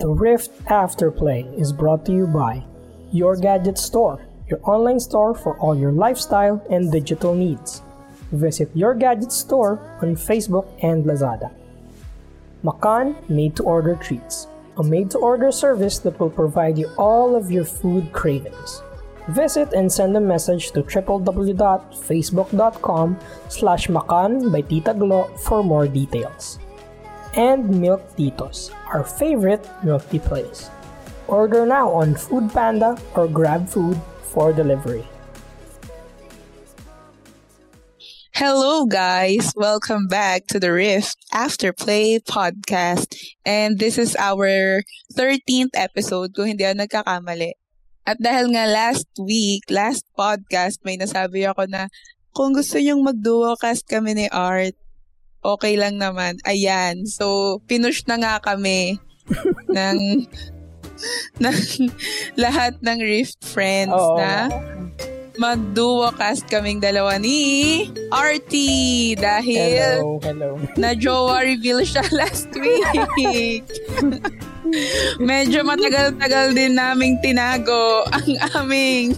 The Rift Afterplay is brought to you by Your Gadget Store, your online store for all your lifestyle and digital needs. Visit Your Gadget Store on Facebook and Lazada. Makan Made to Order Treats, a made to order service that will provide you all of your food cravings. Visit and send a message to www.facebook.com slash makan by Tita Glo for more details. And Milk Titos, our favorite milk tea place. Order now on Food Panda or Grab Food for delivery. Hello, guys. Welcome back to the Rift Afterplay podcast. And this is our 13th episode kung hindi ako nagkakamali. At dahil nga last week, last podcast, may nasabi ako na kung gusto nyong mag-duo cast kami ni Art, okay lang naman. Ayan. So, pinush na nga kami ng, ng lahat ng Rift friends Oo. na mag-duo cast kaming dalawa ni Artie dahil Hello, hello. na jowa reveal siya last week. Medyo matagal-tagal din naming tinago ang aming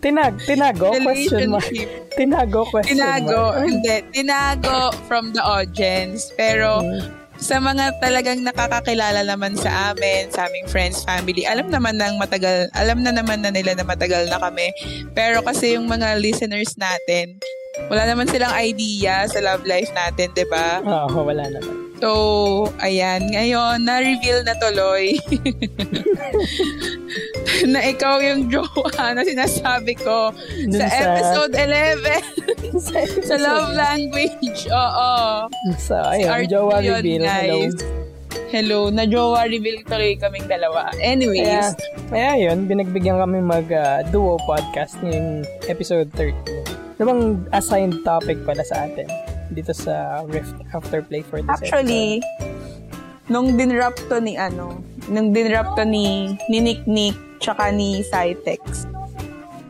Tinag, tinago, question mark. Tinago, question Tinago, mark. hindi. Tinago from the audience. Pero Mm. Sa mga talagang nakakakilala naman sa amin, sa aming friends, family, alam naman ng matagal, alam na naman na nila na matagal na kami. Pero kasi yung mga listeners natin, wala naman silang idea sa love life natin, 'di ba? Oo, wala naman. So, ayan, ngayon, na-reveal na tuloy na ikaw yung jowa na sinasabi ko Dun sa, sa- episode 11 sa love language. Oo. So, Si ayun, Art jowa yun, reveal. Hello. guys. Hello, na jowa reveal tuloy kaming dalawa. Anyways, Kaya, kaya yun, binagbigyan kami mag-duo podcast ngayong episode 13. Bang assigned topic pala sa atin dito sa Rift Afterplay for this actually, nung dinrap to ni ano, nung dinrap to ni, ni Nick Nick tsaka ni Cytex,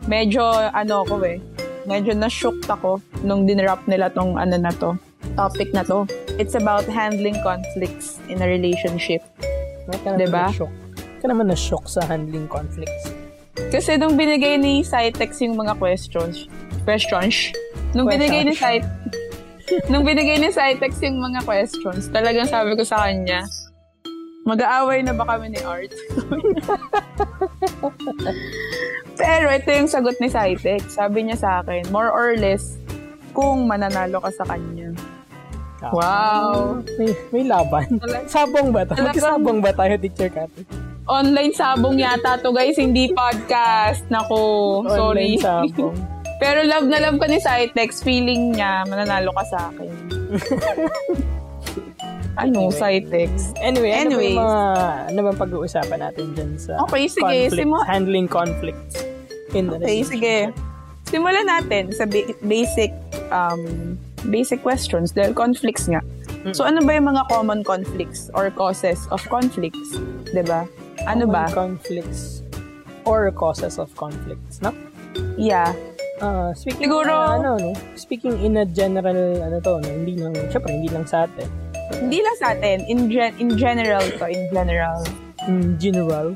medyo ano ako eh, medyo na-shook ako nung dinrap nila tong ano na to, topic na to. It's about handling conflicts in a relationship. episode. Ka Diba? na-shock. Ka naman na-shock sa handling conflicts. Kasi nung binigay ni Cytex yung mga questions, questions, nung binigay ni Cytex, nung binigay ni Cytex yung mga questions, talagang sabi ko sa kanya, mag-aaway na ba kami ni Art? Pero ito yung sagot ni Cytex. Sabi niya sa akin, more or less, kung mananalo ka sa kanya. Ah. Wow! May, may laban. Sabong ba? tayo? Talagang- Sabong ba tayo, Teacher Kati? Online sabong yata to guys, hindi podcast. Naku, sorry. Online sabong. Pero love na love ko ni Cytex. Feeling niya, mananalo ka sa akin. ano, Anyway. Cytex? Anyway, Anyways. ano ba mga, ano bang pag-uusapan natin dyan sa Okay, sige, conflicts, simu- handling conflicts in the Okay, sige. Simulan natin sa ba- basic um, basic questions dahil conflicts nga. Hmm. So, ano ba yung mga common conflicts or causes of conflicts? 'Di ba? Ano ba? Common conflicts or causes of conflicts, no? Yeah. Ah, speaking Siguro- ah, ano no, speaking in a general ano to, no, hindi lang syempre hindi lang sa atin. Hindi lang sa atin. In, gen- in general to. In general. In general,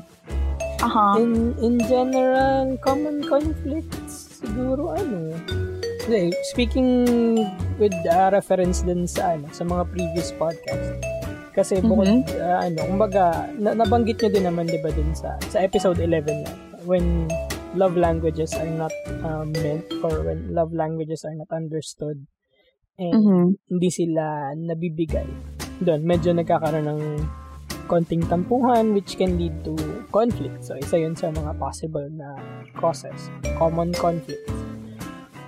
Aha. in in general common conflicts siguro ano. Hindi, speaking with uh, reference din sa ano, sa mga previous podcast. Kasi bukod Mhm. ah, ano, kumbaga na- nabanggit niyo din naman 'di ba dun sa sa episode 11 na when love languages are not um, meant or when love languages are not understood and Mhm. hindi sila nabibigay. Doon, medyo nagkakaroon ng konting tampuhan which can lead to conflict. So, isa yun sa mga possible na causes. Common conflicts.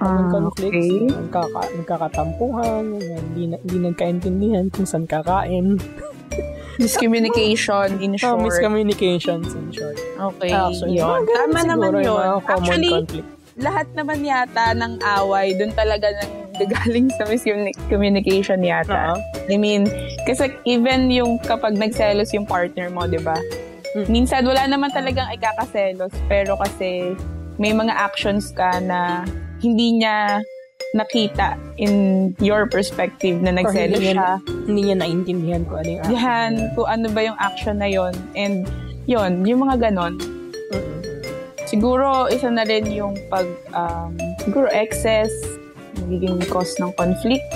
Common Ah, conflicts, okay. nagkaka, nagkakatampuhan, hindi, na, hindi nagkaintindihan kung saan kakain. Miscommunication in Oh, short. miscommunications in short. okay. Actually, yun. mga ganun Tama siguro naman yun. Actually, conflict. lahat naman yata ng away, doon talaga nang gagaling sa miscommunication yata. Oo. I mean, kasi even yung kapag nagselos yung partner mo, di ba? Mm. Minsan wala naman talagang ikakaselos, pero kasi may mga actions ka na hindi niya nakita in your perspective na nagselo hindi siya. Niya, hindi niya naintindihan ko ano yung action. Yan, kung ano ba yung action na yon And yon yung mga ganon. Mm-mm. Siguro, isa na rin yung pag, um, siguro excess, nagiging cause ng conflict.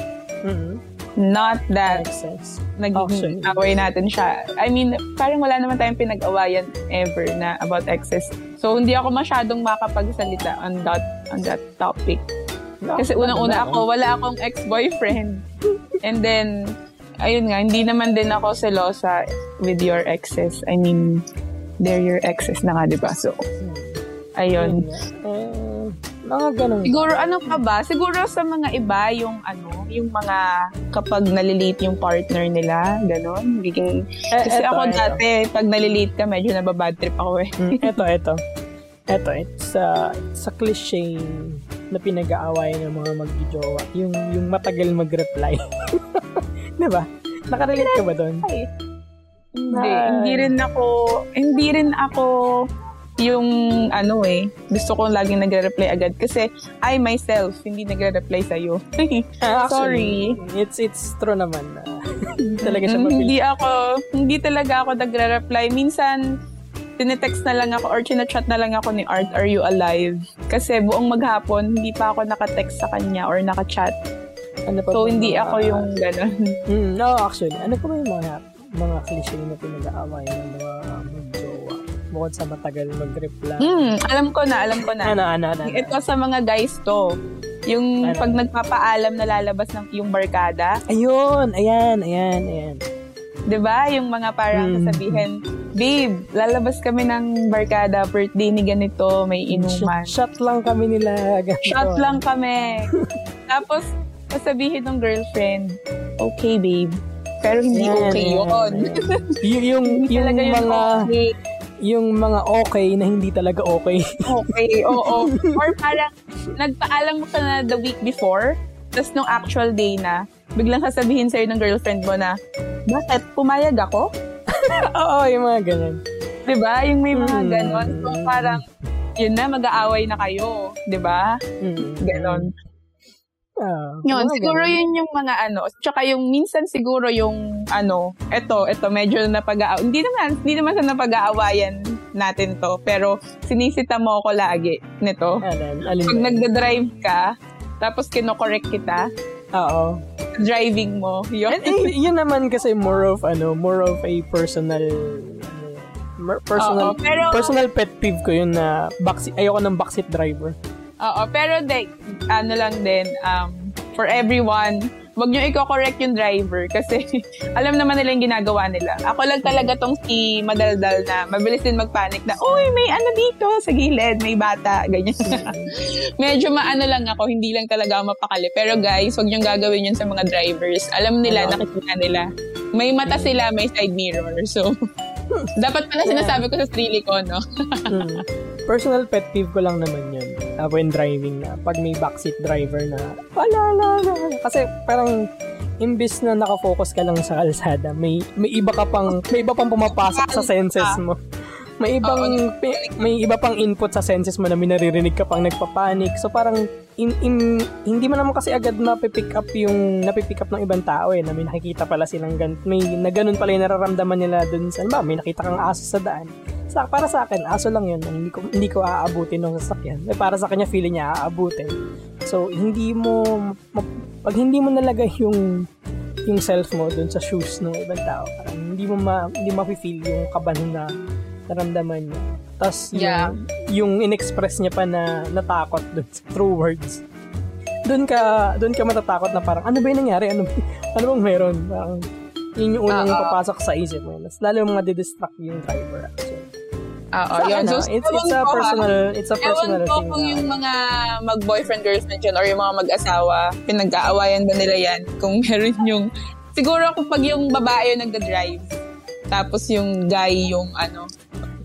Mm-mm. Not that Access. nagiging Actually. away natin siya. I mean, parang wala naman tayong pinag-awayan ever na about excess. So, hindi ako masyadong makapagsalita on that on that topic. Kasi unang-una ako, wala akong ex-boyfriend. And then, ayun nga, hindi naman din ako selosa with your exes. I mean, they're your exes na nga, di ba? So, ayun. Eh, mga ganun. Siguro, ano pa ba? Siguro sa mga iba, yung ano, yung mga kapag nalilate yung partner nila, ganon. Biging, Eh, kasi eto, ako eto. dati, pag nalilate ka, medyo nababad trip ako eh. Mm, eto, eto. Eto, it's a, it's a cliche na pinag-aawayan ng mga mag-jowa. Yung, yung matagal mag-reply. Di ba? Nakarelate ka ba doon? Hindi, Ah. hindi rin ako, hindi rin ako yung ano eh, gusto ko laging nagre-reply agad kasi I myself hindi nagre-reply sa'yo. Ah, Sorry. It's it's true naman talaga siya Mm, mabilis. hindi ako, hindi talaga ako nagre-reply. Minsan, tinetext na lang ako or chinachat na lang ako ni Art, are you alive? Kasi buong maghapon, hindi pa ako nakatext sa kanya or nakachat. Ano pa So, hindi mga- ako yung gano'n. Mm, no, actually. Ano pa ba yung mga mga cliche na pinag-aawayan ng mga mag-jowa? Bukod sa matagal mag-reply. Hmm, alam ko na, alam ko na. Ano, ano, ano? ano? Ito sa mga guys to. Yung Ano? pag nagpapaalam na lalabas ng yung barkada, Ayun, ayan, ayan, ayan. 'Di ba? Yung mga parang Mm. sasabihin, "Babe, lalabas kami ng barkada, birthday ni ganito, may inuman." Shot, shot lang kami nila. Ganito. Shot lang kami. Tapos sasabihin ng girlfriend, "Okay, babe." Pero hindi Yan, okay yun. yan. Y- yung, yung talaga yun mga, okay. yung mga okay na hindi talaga okay. Okay, oo. Or parang nagpaalam mo ka na the week before, tapos nung actual day na, biglang sasabihin sa'yo ng girlfriend mo na, bakit? Pumayag ako? Oo, yung mga ganun. 'Di ba? Yung may mga Mm. ganon. So parang, yun na, mag-aaway na kayo. 'di ba? Mm. Ganon. Ah, Yun, siguro ganun. yun yung mga ano. Tsaka yung minsan siguro yung ano, eto, eto, medyo napag Hindi naman, hindi naman sa napag-aawayan natin to. Pero sinisita mo ako lagi nito. Alin, alin Pag nagda-drive ka, tapos kinokorek kita, Oo. driving mo, yun. And, eh, yun naman kasi more of ano, more of a personal ano, personal Oo, pero, personal pet peeve ko yun na backseat, ayoko ng backseat driver. oo, pero de, ano lang din, um, for everyone, wag nyo i-correct yung driver kasi alam naman nila yung ginagawa nila. Ako lang talaga tong si madaldal na mabilis din magpanic na, uy, may ano dito sa gilid, may bata, ganyan. Medyo maano lang ako, hindi lang talaga ako mapakali. Pero guys, wag nyo gagawin yun sa mga drivers. Alam nila, Ano? nakikita nila. May mata sila, may side mirror. So, dapat pala sinasabi ko sa sarili ko, no? Personal pet peeve ko lang naman yun. Uh, when driving na. Pag may backseat driver na, wala, wala, wala. Kasi parang, imbis na nakafocus ka lang sa kalsada, may may iba ka pang, may iba pang pumapasok sa senses mo. May ibang, pi- may iba pang input sa senses mo na may naririnig ka pang nagpapanik. So parang, in, in, hindi mo naman kasi agad mapipick up yung, napipick up ng ibang tao eh, na may nakikita pala silang gan, may, na ganun pala yung nararamdaman nila dun sa, ba, may nakita kang aso sa daan. Sa, para sa akin, aso lang yun. Hindi ko, hindi ko aabutin ng sasakyan. Eh, para sa kanya, feeling niya aabutin. So, hindi mo, pag hindi mo nalagay yung, yung self mo dun sa shoes ng ibang tao, parang hindi mo ma, hindi ma-feel yung kabahan na naramdaman niya. Tapos, yung, Yeah. yung in-express niya pa na natakot dun sa true words. Doon ka, doon ka matatakot na parang, ano ba yung nangyari? Ano, ba- ano bang meron? Parang, yun yung unang Oo. papasok sa isip mo. Mas lalo yung mga didistract yung driver. actually. Oo, Sa yun. ano, So, it's, it's a ewan ko, ha? personal, it's a personal Ewan ko thing. kung na- yung mga mag-boyfriend, girlfriend dyan or yung mga mag-asawa, pinag-aawayan ba nila yan? Kung meron yung... Siguro kung pag yung babae yung nagda-drive, tapos yung guy yung ano.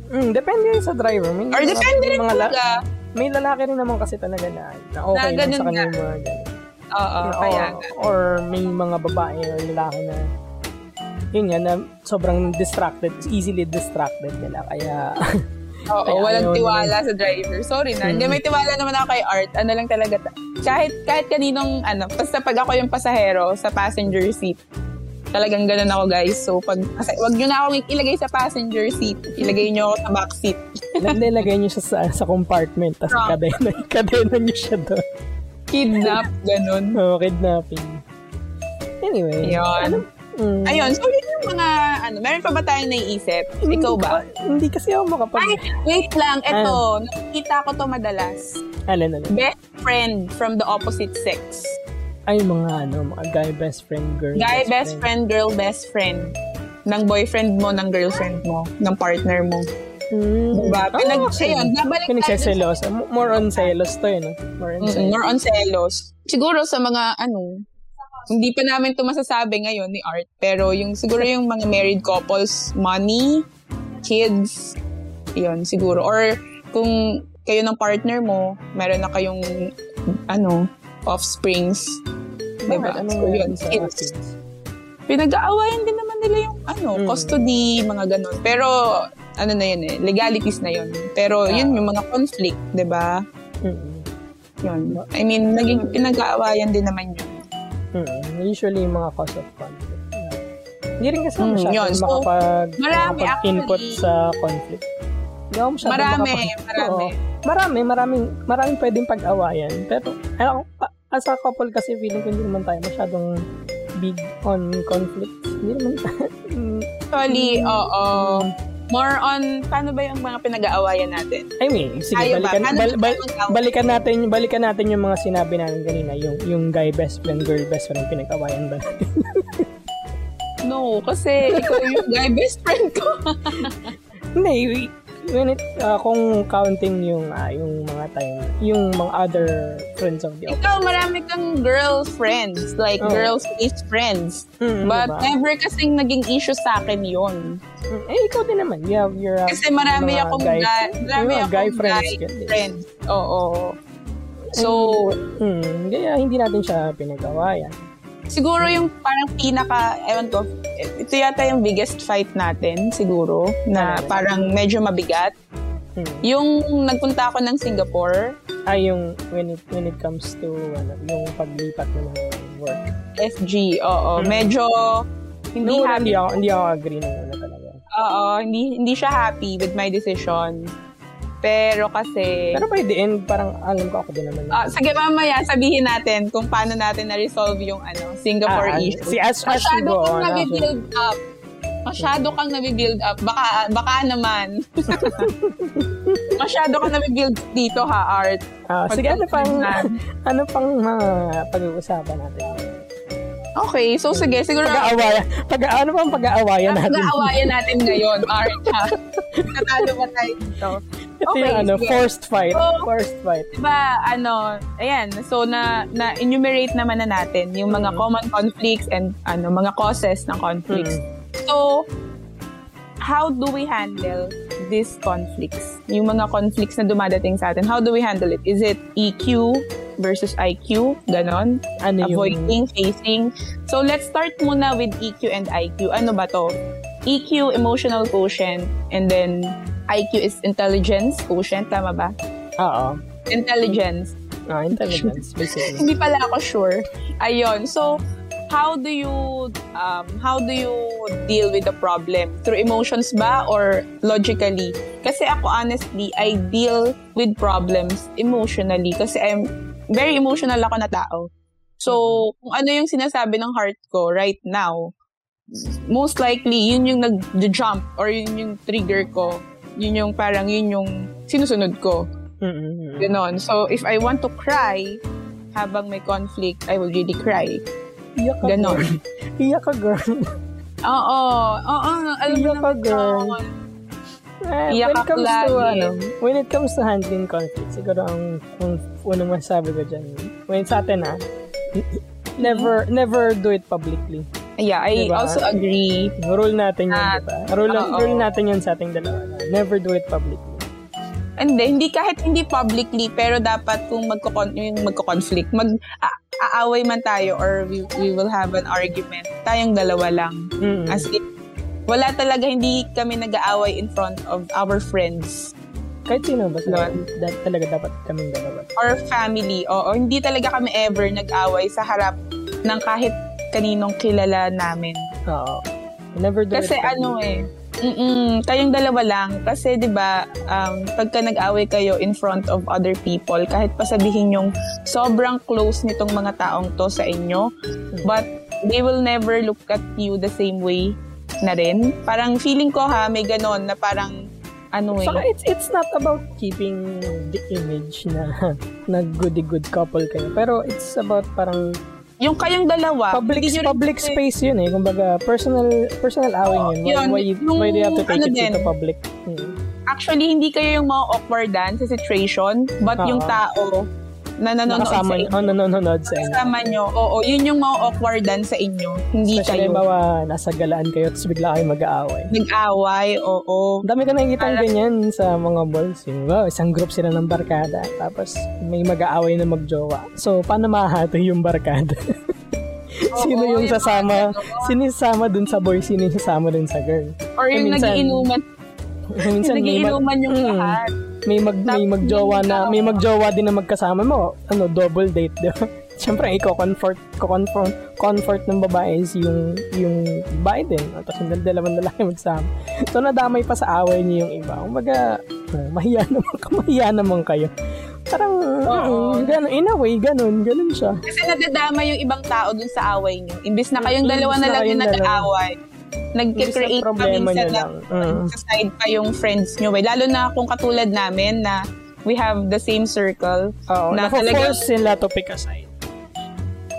Mm, depende yun sa driver. May, Or mga- depende rin mga la- may lalaki rin naman kasi talaga na, na okay Na lang sa kanya mga ganun. Oo, or, kaya or may mga babae or lalaki na yun nga na sobrang distracted, easily distracted nila. Kaya Oo, Kaya walang ayaw tiwala sa driver. Sorry na. Hindi, Mm. may tiwala naman ako kay Art. Ano lang talaga. ta- Kahit, kahit kaninong, ano, basta pag ako yung pasahero sa passenger seat, talagang ganun ako, guys. So, pag, wag nyo na akong ilagay sa passenger seat. Ilagay nyo ako sa back seat. Nilagay niyo siya sa, sa compartment, tapos Trunk. kadena, kadena niyo siya doon. Kidnap, ganun. Oo, kidnapping. Anyway. Yun. Ano? Mm, Ayun, so yun yung mga, ano, meron pa ba tayong naiisip? Ikaw ba? Hindi kasi ako makapag... Ay, wait lang. Ito, nakikita ko to madalas. Alin, alin. Best friend from the opposite sex. Ay, mga ano, mga guy best friend, girl Guy best friend, girl best friend. Ng boyfriend mo, ng girlfriend mo, ng partner mo. Mm. Diba? Pinag, Oh, okay. ayun, babalik tayo Pinagseselos. More on selos to, eh, no? More on selos. more on selos. Siguro sa mga ano, hindi pa namin ito masasabi ngayon ni Art, pero yung siguro yung mga married couples, money, kids, yun siguro. Or kung kayo ng partner mo, meron na kayong ano, offsprings. Diba? Ano So, yun, kids. Pinag-aawayan din naman nila yung ano, Mm. custody, mga ganun. Pero, ano na yun eh, legalities na yun. Pero, Ah. yun yung mga conflict, di ba? Mm-mm. Yun. I mean, naging pinag-aawayan din naman yun. Mm-mm. Usually, yung mga cause of conflict. Hindi rin kasi Mm, masyado yun. So, makapag, marami makapag-input actually. sa conflict. Hindi ako masyado Marami, makapag- marami. Oo. marami, maraming, maraming pwedeng pag-awayan. Pero, ano, as a couple kasi feeling ko hindi naman tayo masyadong big on conflict. Hindi naman Actually, oo. More on, paano ba yung mga pinag-aawayan natin? I mean, sige, ba? balikan, bal, ba bal, mag-away? balikan natin, balikan natin yung mga sinabi natin kanina, yung yung guy best friend, girl best friend, pinag-awayan ba? No, kasi ikaw yung guy best friend ko. Hindi, when it, uh, kung counting yung, ah, yung mga time, yung mga other friends of the opposite. ikaw, marami kang girl friends. Like, Oo. girl space friends. Mm, But diba? never kasing naging issue sa akin yon Mm, eh, ikaw din naman. You have your, uh, Kasi marami mga akong guy, guy, marami akong guy guy friends. friends. ganun. friends. Oo. So, Mm, kaya hindi natin siya pinag-awayan. Siguro yung parang pinaka, ewan ko, ito yata yung biggest fight natin, siguro, na Ah. parang medyo mabigat. Mm. Yung nagpunta ako ng Singapore, Ay, yung when it when it comes to ano, yung paglipat ng work. FG, oo, Mm. medyo hindi No, happy. hindi ako, hindi ako agree na ano talaga. Oo, hindi, hindi siya happy with my decision. Pero kasi, Pero by the end, parang alam ko ako din naman. ah, sige mamaya, sabihin natin kung paano natin na-resolve yung ano, Singapore Ah, issue. Si Ash Ash Masyado go kang nabibuild up. Masyado kang nabibuild up. Baka, baka naman. Masyado kang nabibuild dito ha, Art. Ah, sige, ano pang, ano pang mga pag-uusapan natin? Okay, so sige, siguro Pag-aawayan. Pag, ano pang pag-aawayan natin? pag-aawayan natin ngayon, Art. ha? Natalo ba tayo dito? Ito Okay, yung ano, sige. forced fight. So, Forced fight. Diba, ano, ayan, so na, na enumerate naman na natin yung mga Mm. common conflicts and ano, mga causes ng conflicts. Mm. So, how do we handle these conflicts? Yung mga conflicts na dumadating sa atin, how do we handle it? Is it EQ versus IQ? Ganon? Ano yung... Avoiding, facing. So, let's start muna with EQ and IQ. Ano ba to? EQ, emotional quotient, and then IQ is intelligence quotient. Tama ba? Oo. Intelligence. Ah, intelligence, basically. Hindi pala ako sure. Ayun. So, how do you um, how do you deal with the problem? Through emotions ba or logically? Kasi ako honestly, I deal with problems emotionally kasi I'm very emotional ako na tao. So, kung ano yung sinasabi ng heart ko right now, most likely, yun yung nag-jump or yun yung trigger ko. Yun yung parang yun yung sinusunod ko. Mm-mm. Ganon. So, if I want to cry, habang may conflict, I will really cry. Iyak ka, Ganon. Iyak ka, girl. Oo. Oo. Alam Iyak ka, girl. yun. Eh, Iyak when it comes to lagi. ano, when it comes to handling conflict, siguro ang, ang unang masasabi ko dyan, when sa atin ah, never never do it publicly. Yeah, I Diba? also agree. Rule natin yun, Ah, diba? Rule, oo. rule natin yun sa ating dalawa. Never do it publicly. Hindi, hindi kahit hindi publicly, pero dapat kung magko yung magko-conflict, mag a- aaway man tayo or we, we will have an argument, tayong dalawa lang. Mm. As in, wala talaga, hindi kami nag-aaway in front of our friends. Kahit sino ba sila, da- talaga dapat kaming dalawa. Or family. Oo, hindi talaga kami ever nag-away sa harap ng kahit kaninong kilala namin. Oo. Never do Kasi it. ano eh, Mm-mm, kayong dalawa lang. Kasi 'di ba, um, pagka nag-away kayo in front of other people, kahit pa sabihin yung sobrang close nitong mga taong to sa inyo, but they will never look at you the same way na rin. Parang feeling ko ha, may ganon na parang ano eh. Saka it's it's not about keeping the image na na goody good couple kayo. Pero it's about parang Yung kayong dalawa, public rin public space yun eh. Kumbaga personal personal awing yun. Why, yun. why, you- Yung why do you have to take ano it din. to public? Hmm. Actually, hindi kayo yung mga awkwardan sa situation, but yung Oo. tao na nanonood sa Nakasama, inyo. oh, nanonood sa inyo. Kasama nyo. Oo, yun yung mga awkwardan sa inyo. Hindi Especially kayo. bawa nasa galaan kayo tapos bigla kayo mag-aaway. Nag-away, oo. Dami ko nakikita Parang- ganyan sa mga balls. Yung, wow, isang group sila ng barkada. Tapos may mag-aaway na magjowa. So, paano mahahato yung barkada? sino Oo, yung yung sasama? ganun. Sino yung sasama dun sa boy? Sino yung sasama dun sa girl? Or yung Eh, minsan- nagiinuman, Minsan mag, nagiinuman yung Mm. May, mag, may magjowa na, may magjowa din na magkasama mo. Ano, double date, di ba? Siyempre, ikaw comfort, comfort, comfort ng babae is yung, yung babae din. At tapos yung dalawang lalaki magsama. So, nadamay pa sa away niyo yung iba. Kumbaga, uh, mahiya naman, mahiya naman kayo. Parang, mm, ganun, in a way, ganun, ganun siya. Kasi nadadama yung ibang tao dun sa away nyo. Imbis na kayong dalawa na lang yung nag-aaway, Imbis nagkikreate na pa problema minsan nyo na lang. Mm. sa side pa yung friends nyo. Eh. Lalo na kung katulad namin na we have the same circle. Oo, Na nako-force sila to pick a side.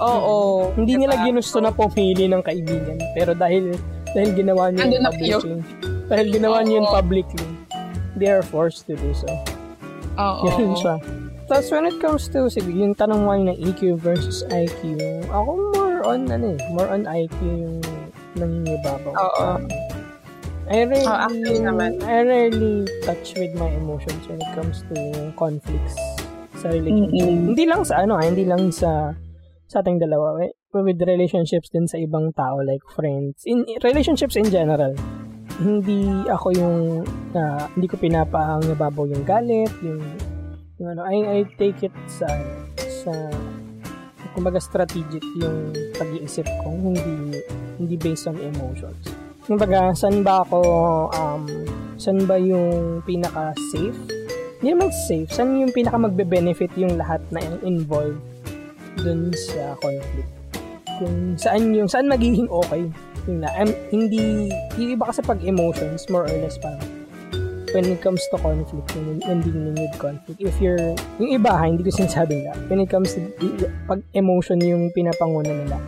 Oo. Hindi nila diba? ginusto na pumili ng kaibigan. Pero dahil dahil ginawa niyo yun kayo. publicly. Dahil ginawa niyo yun Oo. publicly. They are forced to do so. Oo. Ganun siya. Tapos when it comes to, sige, yung tanong mo ng EQ versus IQ, ako more on, ano eh, more on IQ yung nangingibabaw. Oo. I rarely, Oh, actually naman. I rarely touch with my emotions when it comes to conflicts sa relationship. Mm-mm. Hindi lang sa ano, ah, hindi lang sa sa ating dalawa. eh, With relationships din sa ibang tao like friends. In relationships in general. Hindi ako yung na hindi ko pinapaang nababaw yung galit, yung, yung ano, I, I take it sa sa kumbaga strategic yung pag-iisip ko, hindi hindi based on emotions. Kumbaga, saan ba ako, um, saan ba yung pinaka-safe? Hindi naman safe. Saan yung pinaka magbe-benefit yung lahat na involved dun sa conflict? Kung saan yung, saan magiging okay? Yung na, um, hindi, yung iba kasi pag emotions, more or less parang, when it comes to conflict, when, when dealing with conflict, if you're, yung iba ha, hindi ko sinasabing na, when it comes to, pag emotion yung pinapanguna nila,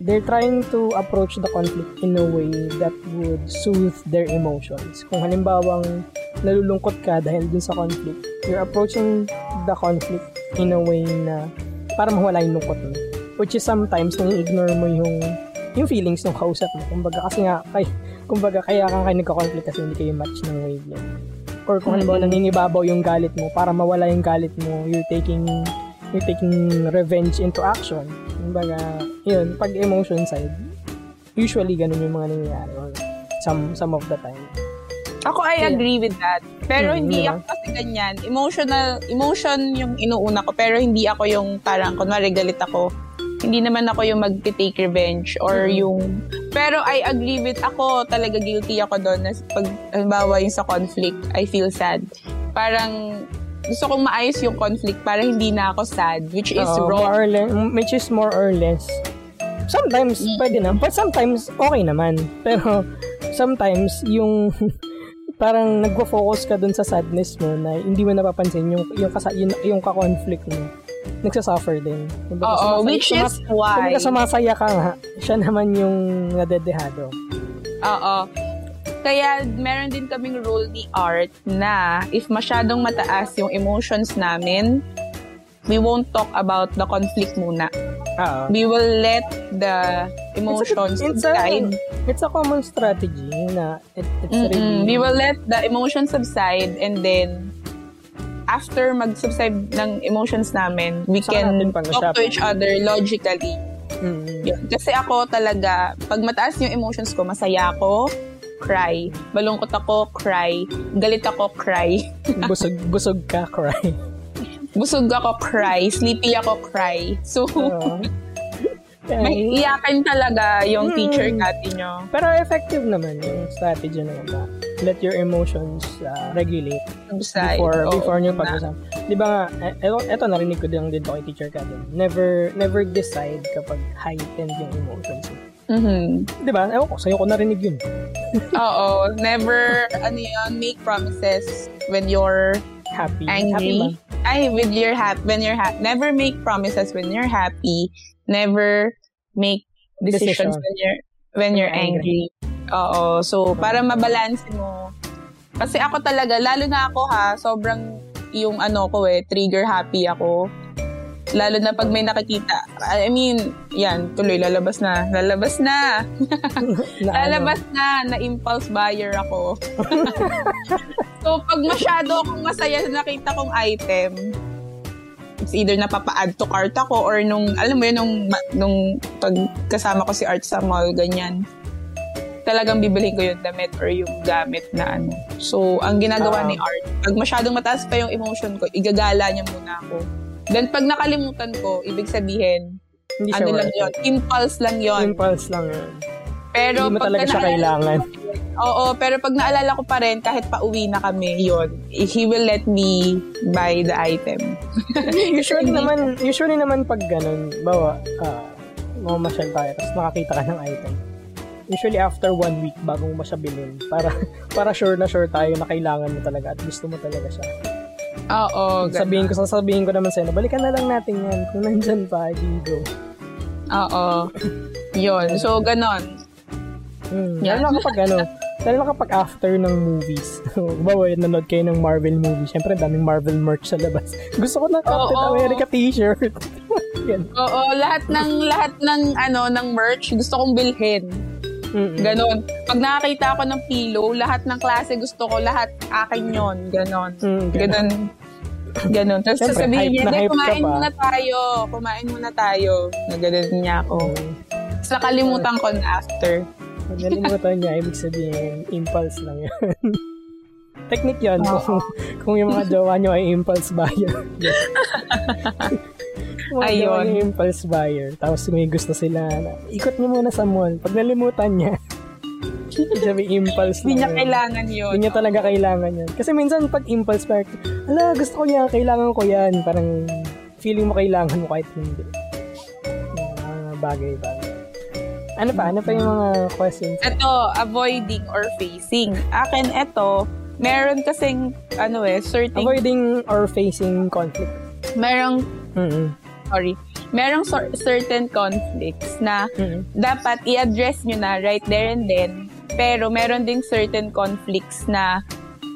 they're trying to approach the conflict in a way that would soothe their emotions. Kung halimbawang nalulungkot ka dahil dun sa conflict, you're approaching the conflict in a way na para mawala yung lungkot mo. Which is sometimes nai-ignore mo yung yung feelings ng kausap mo. Kumbaga kasi nga, kay, kumbaga kaya kang kayo nagka-conflict kasi hindi kayo match ng wavelength. Or kung halimbawa nangingibabaw yung galit mo, para mawala yung galit mo, you're taking you're taking revenge into action. Kumbaga, yun, pag emotion side, usually ganun yung mga nangyayari. Or some, some of the time. Ako, I Yeah. agree with that. Pero Mm, hindi yeah. ako kasi ganyan. Emotional, emotion yung inuuna ko. Pero hindi ako yung parang, kunwari galit ako. Hindi naman ako yung mag-take revenge or yung... Pero I agree with ako, talaga guilty ako doon na pag, halimbawa yung sa conflict, I feel sad. Parang, gusto kong maayos yung conflict para hindi na ako sad, which is Oo, wrong. More or less, which is more or less. Sometimes, Mm. pwede na. But sometimes, okay naman. Pero, sometimes, yung parang nagpo-focus ka dun sa sadness mo na hindi mo napapansin yung yung kasa, yung, yung ka-conflict mo nagsasuffer din. Kumbaga, Oo, sumasay- which is sumas- why... Kumbaga sumasaya ka nga, siya naman yung nadedehado. Oo. Kaya meron din kaming rule ni Art na if masyadong mataas yung emotions namin, we won't talk about the conflict muna. Oo. We will let the emotions It's a, subside. it's a common strategy na it, it's Mm-mm. really... We will let the emotions subside and then after mag-subside ng emotions namin, we Saka can talk to each other logically. Mm. Yun. Kasi ako talaga, pag mataas yung emotions ko, masaya ako. cry. Malungkot ako, cry. Galit ako, cry. busog, busog ka, cry. Busog ako, cry. Sleepy ako, cry. So, Oo. may iyakan talaga yung Hmm. teacher natin nyo. Pero effective naman yung strategy na yun. Let your emotions uh, regulate Subside. before Oo, before nyo pag-usap. Di ba nga, eto, eto narinig ko din dito kay teacher ka din. Never, never decide kapag heightened yung emotions mo. Mhm. Di ba? Ewan ko, sa'yo ko narinig yun. Oo. Never, ano yun, make promises when you're Happy. Happy ba? angry. Ay, with your happy, when you're happy. Never make promises when you're happy. Never make decisions Decision. when you're when you're angry. Oo. So, para mabalance mo. Kasi ako talaga, lalo na ako ha, sobrang yung ano ko eh, trigger happy ako. Lalo na pag may nakikita. I mean, yan, tuloy, lalabas na. Lalabas na. Na, ano, Lalabas na, na impulse buyer ako. so, pag masyado akong masaya sa nakita kong item, it's either napapa-add to cart ako or nung, alam mo yun, nung, nung pag kasama ko si Art sa mall, ganyan. Talagang bibilhin ko yung damit or yung gamit na ano. So, ang ginagawa Ah. ni Art, pag masyadong mataas pa yung emotion ko, igagala niya muna ako. Then, pag nakalimutan ko, ibig sabihin, hindi ano lang yun, impulse lang yun. Impulse lang yun. Pero Hindi mo pagka talaga siya kailangan. Oo, pero pag naalala ko pa rin, kahit pauwi na kami, yon he will let me buy the item. usually naman, usually naman pag ganun, bawa, uh, mamasyal tayo, tapos nakakita ka ng item. Usually after one week bago mo siya bilhin. Para, para sure na sure tayo na kailangan mo talaga at gusto mo talaga siya. Oo, sabihin ko, sasabihin ko naman sa'yo, na, balikan na lang natin yan. Kung nandyan pa, di go. Oo. Yun. So, ganon. Hmm. Yeah. Lalo na kapag ano, lalo na kapag after ng movies. Bawa, nanood kayo ng Marvel movie. Siyempre, daming Marvel merch sa labas. Gusto ko ng Captain Oo. America t-shirt. Oo, lahat ng, lahat ng, ano, ng merch, gusto kong bilhin. Mm-mm. Ganon. Pag nakakita ako ng pillow, lahat ng klase gusto ko, lahat akin yon Ganon. Mm. Ganon. Ganon. Tapos Siyempre, sasabihin niya, na "Hindi, hype ka kumain pa." muna tayo. Kumain muna tayo. Naganon niya ako. Mm. Tapos nakalimutan ko na after. Nalimutan niya, ibig sabihin, impulse lang yan. Technique yun. Oo. Kung, kung yung mga jowa nyo ay impulse buyer. Ayun. nyo impulse buyer. Tapos may gusto sila ikot niyo muna sa mall. Pag nalimutan niya, sabihin, impulse Hindi niya lang yun. kailangan yun. Hindi niya talaga kailangan yan. Kasi minsan pag impulse buyer, ala, gusto ko niya, kailangan ko yan. Parang feeling mo kailangan mo kahit hindi. Yung Mga bagay-bagay. Ano pa? Ano pa yung mga questions? Ito, avoiding or facing. Akin, ito, meron kasing, ano eh, certain, Avoiding or facing conflict. merong, Mm-mm. Sorry, merong cer- certain conflicts na Mm-mm. dapat i-address nyo na right there and then. Pero meron ding certain conflicts na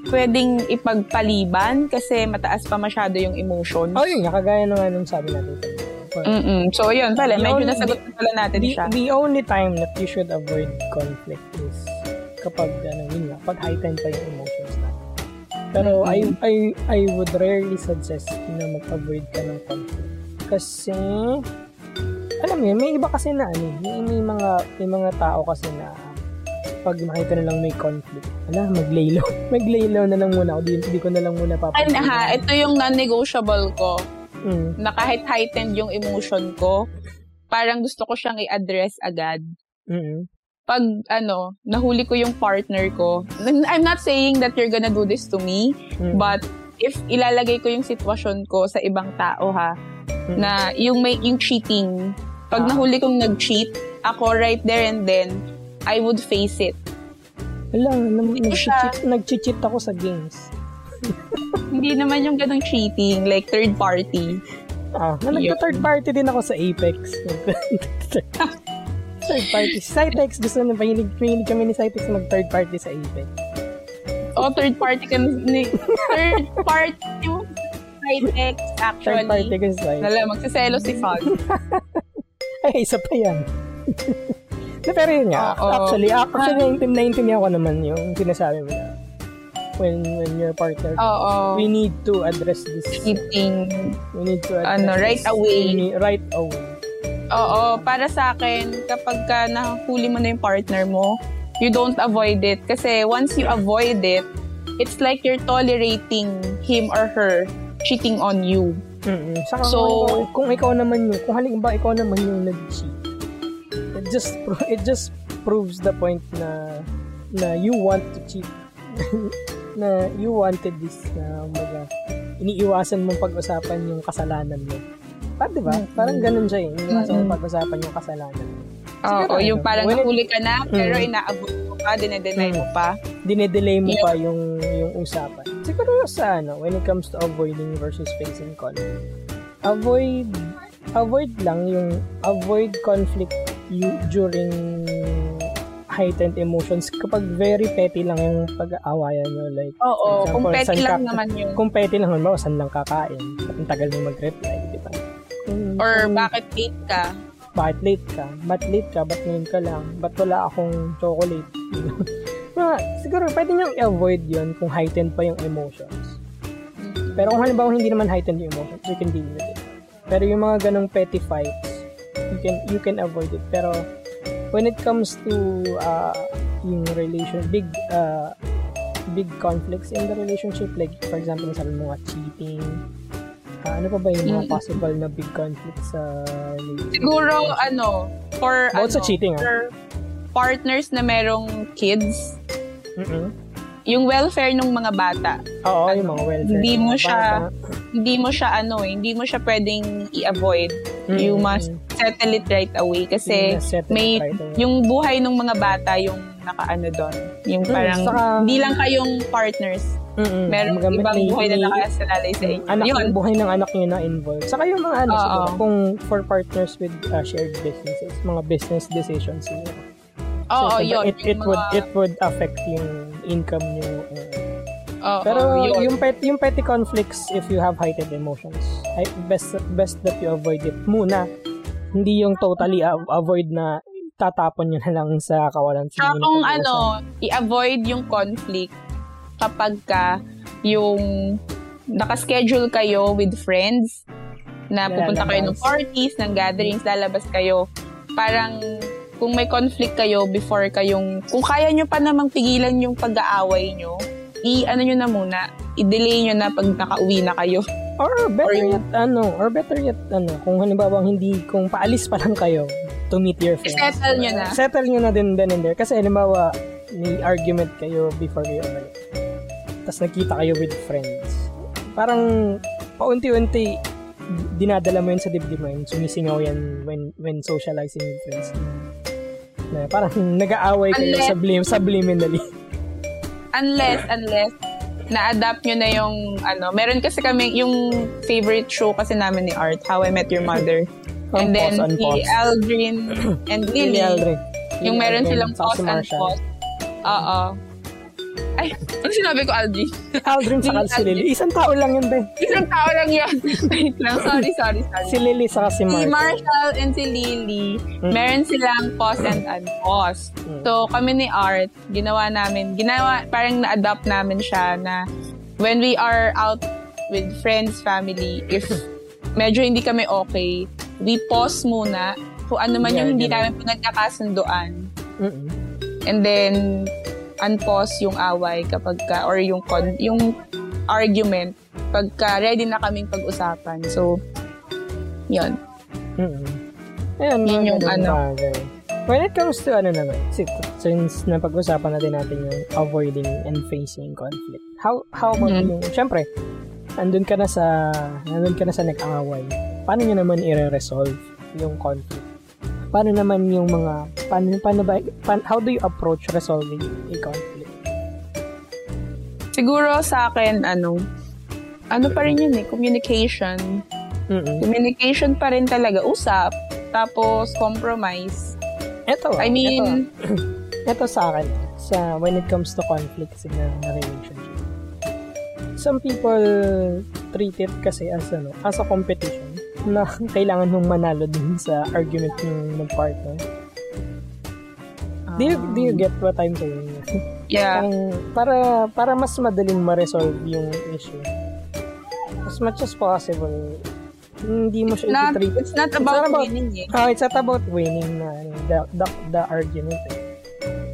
pwedeng ipagpaliban kasi mataas pa masyado yung emotions. Oh, yun nga. Kagaya na nga nung sabi natin. Mm-mm. So, yun pala. The Medyo only- nasagot na pala natin The, siya. the only time that you should avoid conflict is kapag, ano, yun nga, pag heightened pa yung emotions na. Pero I, I, I would rarely suggest na mag-avoid ka ng conflict. Kasi, alam yun, may iba kasi na, ano, may, may mga, may mga tao kasi na pag makita na lang may conflict, ala, maglaylaw. maglaylaw na lang muna ako. Di, di ko na lang muna Ay, papansin. ha, ito yung non-negotiable ko. Mm. na kahit heightened yung emotion ko, parang gusto ko siyang i-address agad. Mm-mm. Pag, ano, nahuli ko yung partner ko, I'm not saying that you're gonna do this to me, Mm. but if ilalagay ko yung sitwasyon ko sa ibang tao, ha, Mm. na yung may, yung cheating, pag Ah. nahuli kong nag-cheat, ako right there and then, I would face it. Ala, nag- Ito siya. nag-cheat, nag-cheat ako sa games. Hindi naman yung ganong cheating, like third party. Ah, na nagka-third party din ako sa Apex. third party. Cytex, gusto na pahilig, pahilig kami ni Cytex mag-third party sa Apex. O, third party ka ni, third party Third party actually. ko sa Cytex. Nala, magsaselo si Fog. Ay, isa pa yan. Na, pero yun nga, Oo. actually, actually, naintin, naintindihan ko naman yung sinasabi mo na when, when your partner, Oo. we need to address this. cheating. We need to address Ano, right this. away. Need- Right away. Oo, para sa akin, kapag ka nahuli mo na yung partner mo, you don't avoid it. Kasi once you avoid it, it's like you're tolerating him or her cheating on you. Saka So- kung, kung ikaw naman yung, kung halimbawa ikaw naman yung nag-cheat, it just, it just proves the point na, na you want to cheat. na you wanted this na umaga, iniiwasan mong pag-usapan yung kasalanan mo. Pa, di ba? Parang ganun siya eh. Iniiwasan Mm-mm. mong pag-usapan yung kasalanan mo. Oo, Siguro, yung ano, parang nahuli ka na, pero Mm. ina-avoid pa, dinedenay mo pa. Dinedelay mo Yeah. pa yung, yung usapan. Siguro sa ano, when it comes to avoiding versus facing conflict, avoid avoid lang yung avoid conflict you during heightened emotions kapag very petty lang yung pag-aawayan nyo like Oo, For kung example, petty lang ka- naman yun. kung petty lang naman saan lang kakain ang tagal mo mag-reply di ba Kung- Or kung bakit late ka. Bakit late ka? Ba't late ka? Ba't ngayon ka lang? Ba't wala akong chocolate? Mga, siguro pwede nyo i-avoid yun kung heightened pa yung emotions. Pero kung halimbawa hindi naman heightened yung emotions you can deal with it. Pero yung mga ganong petty fights you can you can avoid it. Pero when it comes to uh, yung relation big uh, big conflicts in the relationship like for example sabi mo nga cheating Ah, ano pa ba yung mga Mm. possible na big conflicts sa? Siguro, ano, for, Bukod ano, sa cheating, ah. for partners na merong kids, Mm-mm. yung welfare ng mga bata, Oo, Ano, yung mga welfare. hindi mo siya- bata. hindi mo siya, ano eh, hindi mo siya pwedeng i-avoid. Mm, You mm, must mm. settle it right away. Kasi, settle may, right away. yung buhay ng mga bata, yung nakaano doon. Yung Mm, parang, saka- hindi lang kayong partners. Mm-mm. Meron Kumbaga, ibang may- buhay na nakasalalay sa inyo. anak Yun. yung buhay ng anak niyo na involved. Saka yung mga ano, siguro, kung for partners with uh, shared businesses, mga business decisions siguro. Oo, So, yun. It, it, yung would, mga- it would affect yung income niyo. uh, oo, pero yun. yung, pet, yung petty conflicts, if you have heightened emotions, I, best, best that you avoid it muna. Hindi yung totally avoid na tatapon nyo na lang sa kawalan. Tsaka kung ano, i-avoid yung conflict kapag ka yung nakaschedule kayo with friends na pupunta kayo ng parties, ng gatherings, lalabas kayo. Parang kung may conflict kayo before kayong, kung kaya nyo pa namang pigilan yung pag-aaway nyo, i-ano nyo na muna, i-delay nyo na pag nakauwi na kayo. Or better Or yet, ano, or better yet, ano, kung halimbawa hindi, kung paalis pa lang kayo to meet your friends. I-settle nyo na. Settle nyo na din then and there. Kasi halimbawa, may argument kayo before kayo umalis. Tapos nagkita kayo with friends. Parang paunti-unti, dinadala mo yun sa dibdib mo yun. Sumisingaw yan when, when socializing with friends. Na parang nag-aaway kayo Unless- sublim, subliminally. Unless, unless, na-adapt nyo na yung, ano, meron kasi kami, yung favorite show kasi namin ni Art, How I Met Your Mother. And then, pause, on si. Aldrin and Lily, Aldrin. yung Lily meron silang pause and pause. Oo. Ay, ano sinabi ko, Aldrin? Aldrin sa Lily si Lily. Isang tao lang yun, be. Isang tao lang yun. Wait lang, sorry, sorry, sorry. Si Lily saka si Si Mark. Marshall and si Lily, meron silang pause and unpause. Mm. So, kami ni Art, ginawa namin, ginawa, parang na-adopt namin siya na when we are out with friends, family, if medyo hindi kami okay, we pause muna kung ano man yung Yeah, hindi ganun. namin pinagkakasunduan. Mm-mm. And then, unpause yung away kapag ka, or yung, con, yung argument pagka ready na kaming pag-usapan. So, yun. Mm-mm. Ayan, Yun yung ano. bagay. When it comes to ano naman, si- since napag-usapan natin natin yung avoiding and facing conflict. How how about Mhm. yung, syempre, andun ka na sa, andun ka na sa nag-aaway. Paano nyo naman i-resolve yung conflict? Paano naman yung mga, paano, paano ba, pa- how do you approach resolving a conflict? Siguro sa akin, ano, ano pa rin yun eh, communication. Mm-mm. Communication pa rin talaga, usap, tapos compromise. Eto, I mean, ito sa akin, sa when it comes to conflicts in a relationship. Some people treat it kasi as ano, as a competition na kailangan mong manalo din sa argument ng mag-partner. Do you, do you get what I'm saying? yeah, Parang, para, para mas madaling ma-resolve yung issue. As much as possible, hindi mo siya not, i-treat. it's not about about- winning eh. Ah, it's not about winning na the, the, the argument. Eh.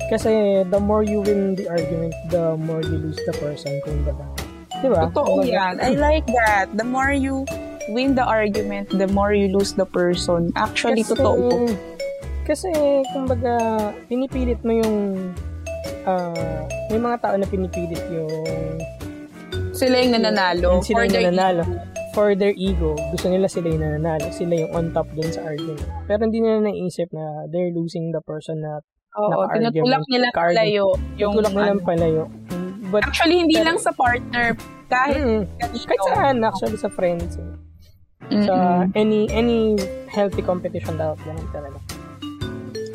Kasi the more you win the argument, the more you lose the person, kumbaga. Di ba? Totoo yan. I like that. The more you win the argument, the more you lose the person. Actually, Kasi, totoo. Kasi, kumbaga, pinipilit mo yung ah, may mga tao na pinipilit yung Sila yung nananalo. yung sila yung their nananalo for their ego. Gusto nila sila yung nananalo. Sila yung on top dun sa argument. Pero hindi nila naisip na they're losing the person na Oo, tinutulak nila palayo yung tulak nilang ano. palayo. But, Actually, hindi pero- lang sa partner. Kahit mm, kahit saan, actually, sa friends. eh. Sa Mm-mm. any any healthy competition dapat ganun talaga.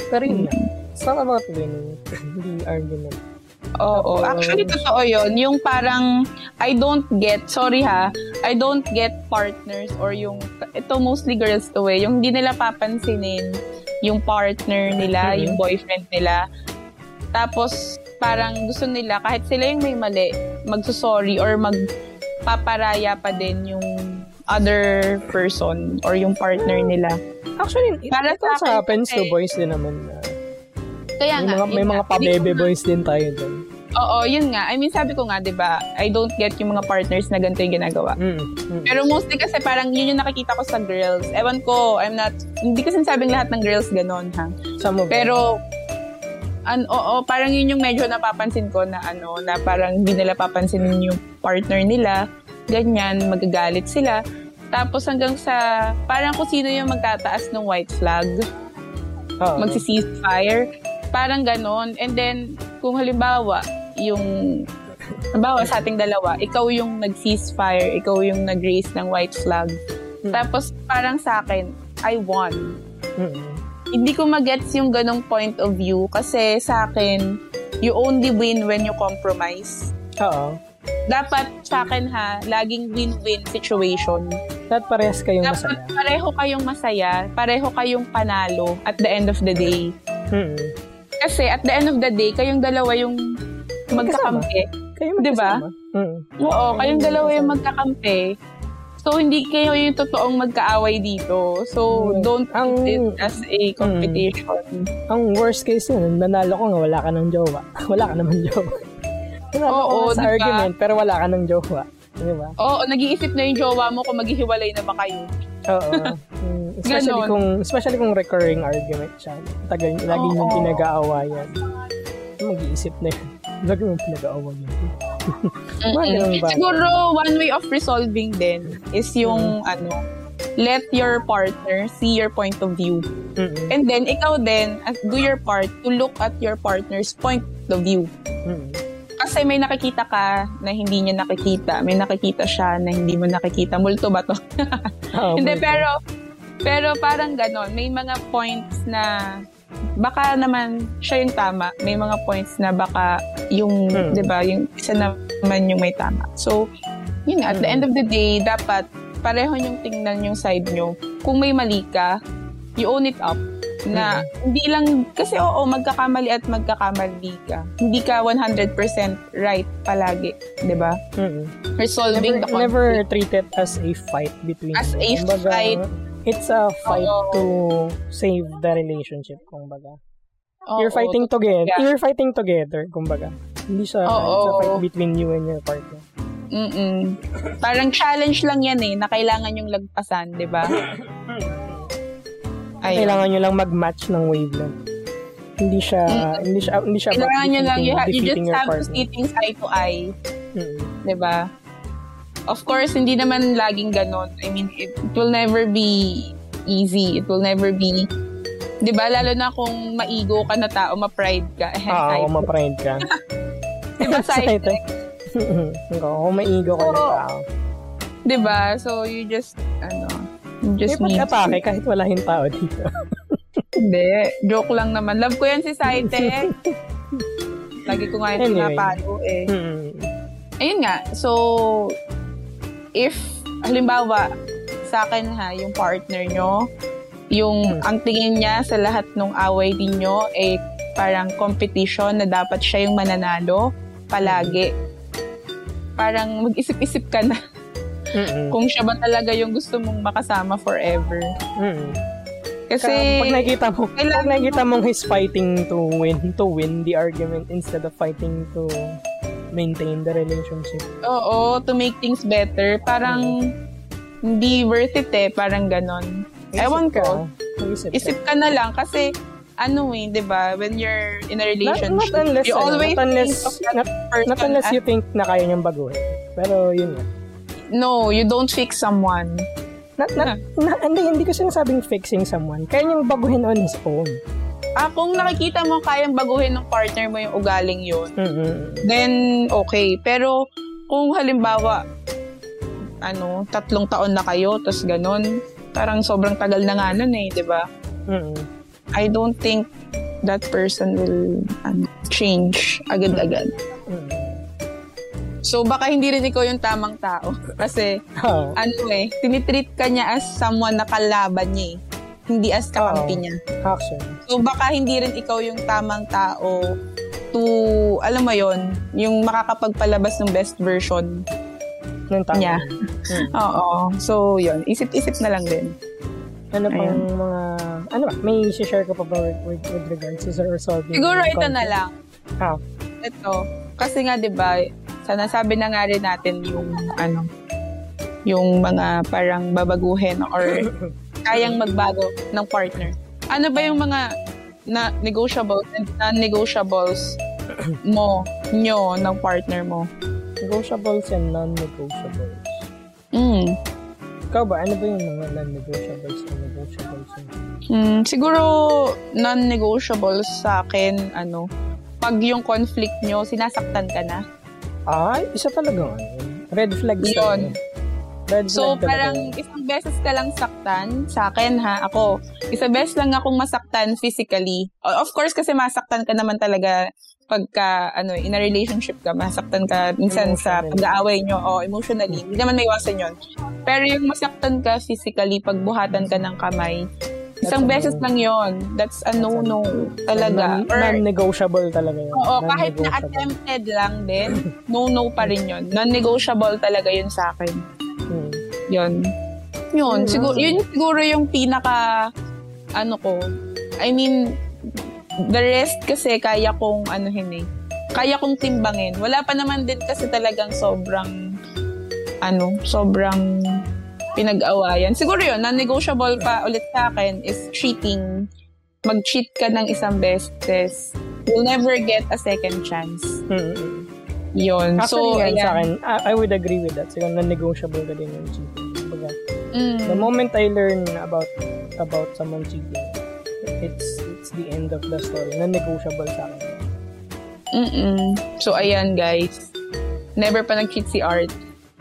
Pero yun nga, it's not about winning, hindi argument. Oo. Tapos- Actually, totoo yun. Yung parang, I don't get, sorry ha, I don't get partners or yung, ito mostly girls to eh, yung hindi nila papansinin yung partner nila, Mhm. yung boyfriend nila. Tapos, parang gusto nila, kahit sila yung may mali, magsusorry or magpaparaya pa din yung other person or yung partner nila. Actually, it, Para it also akin happens to kasi- boys din naman. na Kaya may nga, mga, may mga pabebe boys din tayo dun. Oo, yun nga. I mean, sabi ko nga, di ba, I don't get yung mga partners na ganito yung ginagawa. Mm, mm. Pero mostly kasi parang yun yung nakikita ko sa girls. Ewan ko, I'm not, hindi ko sinasabing lahat ng girls ganon ha. Some of. Pero, an, oo, parang yun yung medyo napapansin ko na ano, na parang hindi nila papansinin yung partner nila. Ganyan, magagalit sila. Tapos hanggang sa, parang kung sino yung magtataas ng white flag, Oo. magsi-ceasefire. Parang ganon. And then, kung halimbawa, yung, halimbawa sa ating dalawa, ikaw yung nag-ceasefire, ikaw yung nag-raise ng white flag. Hmm. Tapos, parang sa akin, I won. Mm-mm. Hindi ko magets yung ganong point of view kasi sa akin, you only win when you compromise. Oo. Dapat sa akin ha, laging win-win situation. Dapat parehas kayong Dapat masaya. pareho kayong masaya, pareho kayong panalo at the end of the day. Mm-mm. Kasi at the end of the day, kayong dalawa yung magkakampi. Kayo Di ba? magkasama. Mm. Oo, kayong Kayo dalawa yung magkakampi. So, hindi kayo yung totoong magkaaway dito. So, Mm. don't Ang- treat it as a competition. Ang worst case nun, nanalo ko nga, wala ka ng jowa. wala ka naman jowa. Ko Oo, sa diba? argument, pero wala ka ng jowa. Di ba? Oo, nag-iisip na yung jowa mo kung maghihiwalay na ba kayo. Oo. Mm, especially Ganon. kung especially kung recurring argument siya. Tagal lagi Oo. yung pinag-aawayan. Mag-iisip na yun. Lagi yung pinag-aawayan. Ba? Siguro, one way of resolving din is yung, Mm. ano, let your partner see your point of view. Mm-mm. And then, ikaw din, do your part to look at your partner's point of view. Mm-mm. Kasi may nakikita ka na hindi niya nakikita. May nakikita siya na hindi mo nakikita. Multo ba to? Oo, hindi, pero, pero parang ganon. May mga points na baka naman siya yung tama. May mga points na baka yung, Hmm. 'di ba, yung isa naman yung may tama. So, yun nga, at the Hmm. end of the day, dapat pareho yung tingnan yung side nyo. Kung may mali ka, you own it up. Na hindi lang, kasi oo, magkakamali at magkakamali ka. Hindi ka 100% right palagi, 'di ba? Mm-mm. Resolving Never, the conflict. never treat it as a fight between As you. a Kumbaga, fight. It's a fight Oo. to save the relationship, kumbaga. Oo, You're fighting together. yeah. You're fighting together, kumbaga. Hindi siya Oo. it's a fight between you and your partner. Mm-mm. Parang challenge lang yan eh, na kailangan yung lagpasan, di ba? Ayun. Kailangan nyo lang mag-match ng wavelength. Hindi siya, hindi siya, hindi siya Kailangan nyo lang, you, ha- you just have to partner. see things eye to eye, Mm. di ba? Of course, hindi naman laging ganon. I mean, it, it will never be easy. It will never be, di ba? Lalo na kung maigo ka na tao, ma-pride ka. Eh, type. kung ma-pride ka. Di ba, side? Kung maigo ka na Oo. tao. Di ba? So, you just, ano, just May pag-atake kahit wala yung tao dito. Hindi. Joke lang naman. Love ko yan si Saite. Lagi ko nga yung Anyway. pinapalo eh. Mm. Ayun nga. So, if, halimbawa, sa akin ha, yung partner nyo, yung Hmm. ang tingin niya sa lahat ng away ninyo, eh, parang competition na dapat siya yung mananalo palagi. Parang mag-isip-isip ka na Mm-mm. kung siya ba talaga yung gusto mong makasama forever. Mm-mm. Kasi, Ka- pag nakikita mo, pag nakikita mong he's fighting to win, to win the argument instead of fighting to maintain the relationship. oo, to make things better, parang hindi worth it eh, parang ganon. Ewan Isip ka. ko. Isip, Isip ka na lang kasi ano eh, 'di ba? When you're in a Not, relationship, not unless, you ano, always not unless, think of that not, person not unless you think na kaya niyang baguhin. Pero yun nga. No, you don't fix someone. Not, not, na, hindi, hindi ko sinasabing fixing someone. Kaya niyang baguhin on his own. Ah, kung nakikita mo kayang baguhin ng partner mo yung ugaling yun, Mm-mm. then okay. Pero kung halimbawa, ano, tatlong taon na kayo, tapos ganun, parang sobrang tagal na nga nun eh, di ba? Mm-mm. I don't think that person will ano, change agad-agad. Mm-mm. So, baka hindi rin ikaw yung tamang tao. Kasi, Oo. ano eh, tinitreat ka niya as someone na kalaban niya eh. Hindi as kakampi Oo. niya. Actually. So, baka hindi rin ikaw yung tamang tao to, alam mo yon yung makakapagpalabas ng best version. Nung tao. Niya. Mm. Oo. So, yun. Isip-isip na lang din. Ano pang Ayan. mga, ano ba, may share ka pa ba with, with, regards to resolving Siguro ito conflict? na lang. Ah, Ito. Kasi nga, di ba, sana sabi na nga rin natin yung, ano, yung mga parang babaguhin or kayang magbago ng partner. Ano ba yung mga na negotiables and non-negotiables mo, nyo, ng partner mo? negotiables and non-negotiables. Mm. Ikaw ba, ano ba yung mga non-negotiables and negotiables? Mm, siguro non-negotiables sa akin, ano, pag yung conflict nyo, sinasaktan ka na. Ay, isa talaga. Red flags Yun. Red So, flag talaga parang isang beses ka lang saktan, sa akin ha, ako, isang beses lang akong masaktan physically. Of course, kasi masaktan ka naman talaga pagka, ano, in a relationship ka, masaktan ka minsan sa pag-aaway nyo o emotionally. Hindi naman may iwasan yun. Pero yung masaktan ka physically, pagbuhatan ka ng kamay, isang beses lang yon That's a no-no talaga. Non- non-negotiable talaga yun. oo, kahit na attempted lang din, no-no pa rin yun. Non-negotiable talaga yun sa akin. Hmm. Yun. Yun. Mm. Siguro, yun siguro yung pinaka, ano ko, I mean, the rest kasi kaya kong, ano eh, kaya kong timbangin. Wala pa naman din kasi talagang sobrang, ano, sobrang pinag-awayan. Siguro yun, non-negotiable pa ulit sa akin is cheating. Mag-cheat ka ng isang beses. You'll never get a second chance. Hmm. Yun. Actually, so, yan sa akin, I, I would agree with that. Siguro non-negotiable ka din yung cheating. Kumbaga, Mm. the moment I learn about about someone cheating, it's it's the end of the story. Non-negotiable sa akin. Mm-mm. So, ayan, guys. Never pa nag-cheat si Art.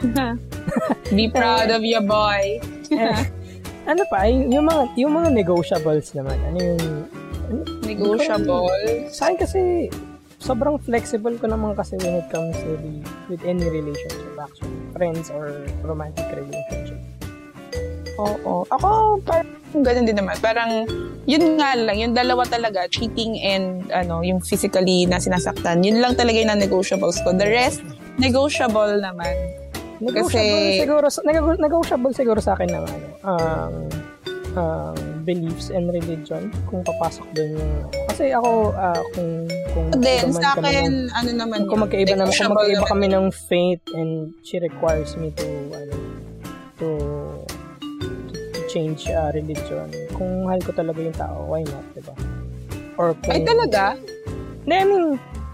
Be proud of your boy. Ano pa, yung yung mga yung mga negotiables naman. Ano yung Negotiable. sa akin kasi sobrang flexible ko naman kasi when it comes to the, with any relationship actually. Friends or romantic relationship. Oo. Ako, parang ganun din naman. Parang, yun nga lang, yung dalawa talaga, cheating and, ano, yung physically na sinasaktan, yun lang talaga yung non-negotiables ko. The rest, negotiable naman. Negotiable Kasi- siguro negotiable siguro sa akin ng ano, um, um, beliefs and religion kung papasok doon yung kasi ako ah, kung kung Then, sa akin, ng- ano naman kung yun, magkaiba naman kung magkaiba kami ng faith and she requires me to ano to to change uh, religion. Kung mahal ko talaga yung tao why not diba or kung Ay, talaga? Hindi, I mean,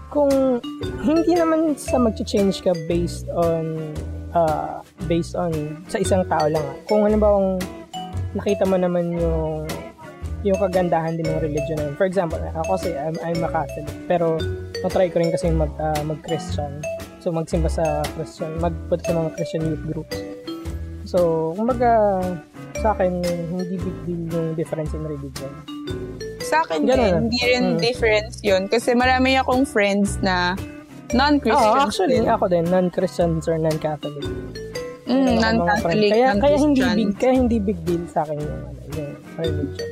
kung hindi naman sa mag-change ka based on uh, based on sa isang tao lang. Kung halimbawa nakita mo naman yung yung kagandahan din ng religion na yun. For example, ako kasi I'm, I'm a Catholic, pero natry ko rin kasi mag, ah, mag-Christian. So, magsimba sa Christian, magpunta sa mga Christian youth groups. So, kumbaga, sa akin, hindi big deal yung difference in religion. Sa akin Ganun din, hindi rin Mm. difference yun. Kasi marami akong friends na non-Christian. Oo, actually, ako din, non-Christians or non-Catholic. Mm, non-Catholic. Kaya, kaya hindi big kaya hindi big deal sa akin yung, ano, yung religion.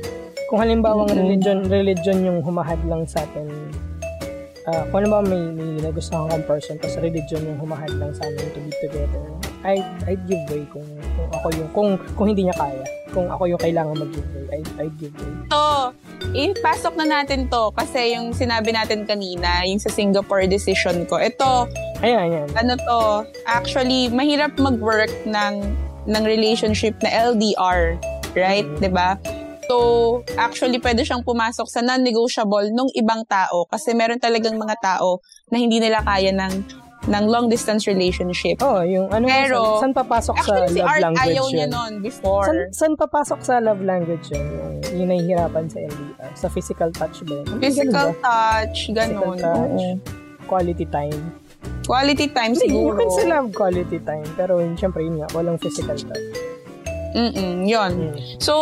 Kung halimbawa Mm-mm. religion religion yung humahad lang sa atin ah kung halimbawa may, may nagustuhan kang person tapos religion yung humahad lang sa amin to be together I'd, I'd give way kung, kung ako yung kung kung hindi niya kaya kung ako yung kailangan mag-give way, I'd, I'd give way. So, ipasok na natin to kasi yung sinabi natin kanina, yung sa Singapore decision ko. Ito, Ayan, ayan. ano to, actually, mahirap mag-work ng, ng relationship na LDR, right? Mm. 'Di ba? So, actually, pwede siyang pumasok sa non-negotiable nung ibang tao kasi meron talagang mga tao na hindi nila kaya ng ng long-distance relationship. Oo, oh, yung ano, Pero, saan, saan papasok sa Actually, si love Art language ayaw yun? niya nun before. Saan, saan papasok sa love language yun? Yung, yung nahihirapan sa LDR? Sa physical touch ba yun? Ano, Physical ganun touch, Physical ganun. touch, quality time. Quality time Hindi, you siguro. can still have quality time. Pero yun, syempre, yun nga, walang physical touch. Mm-mm, yun. Mm. So,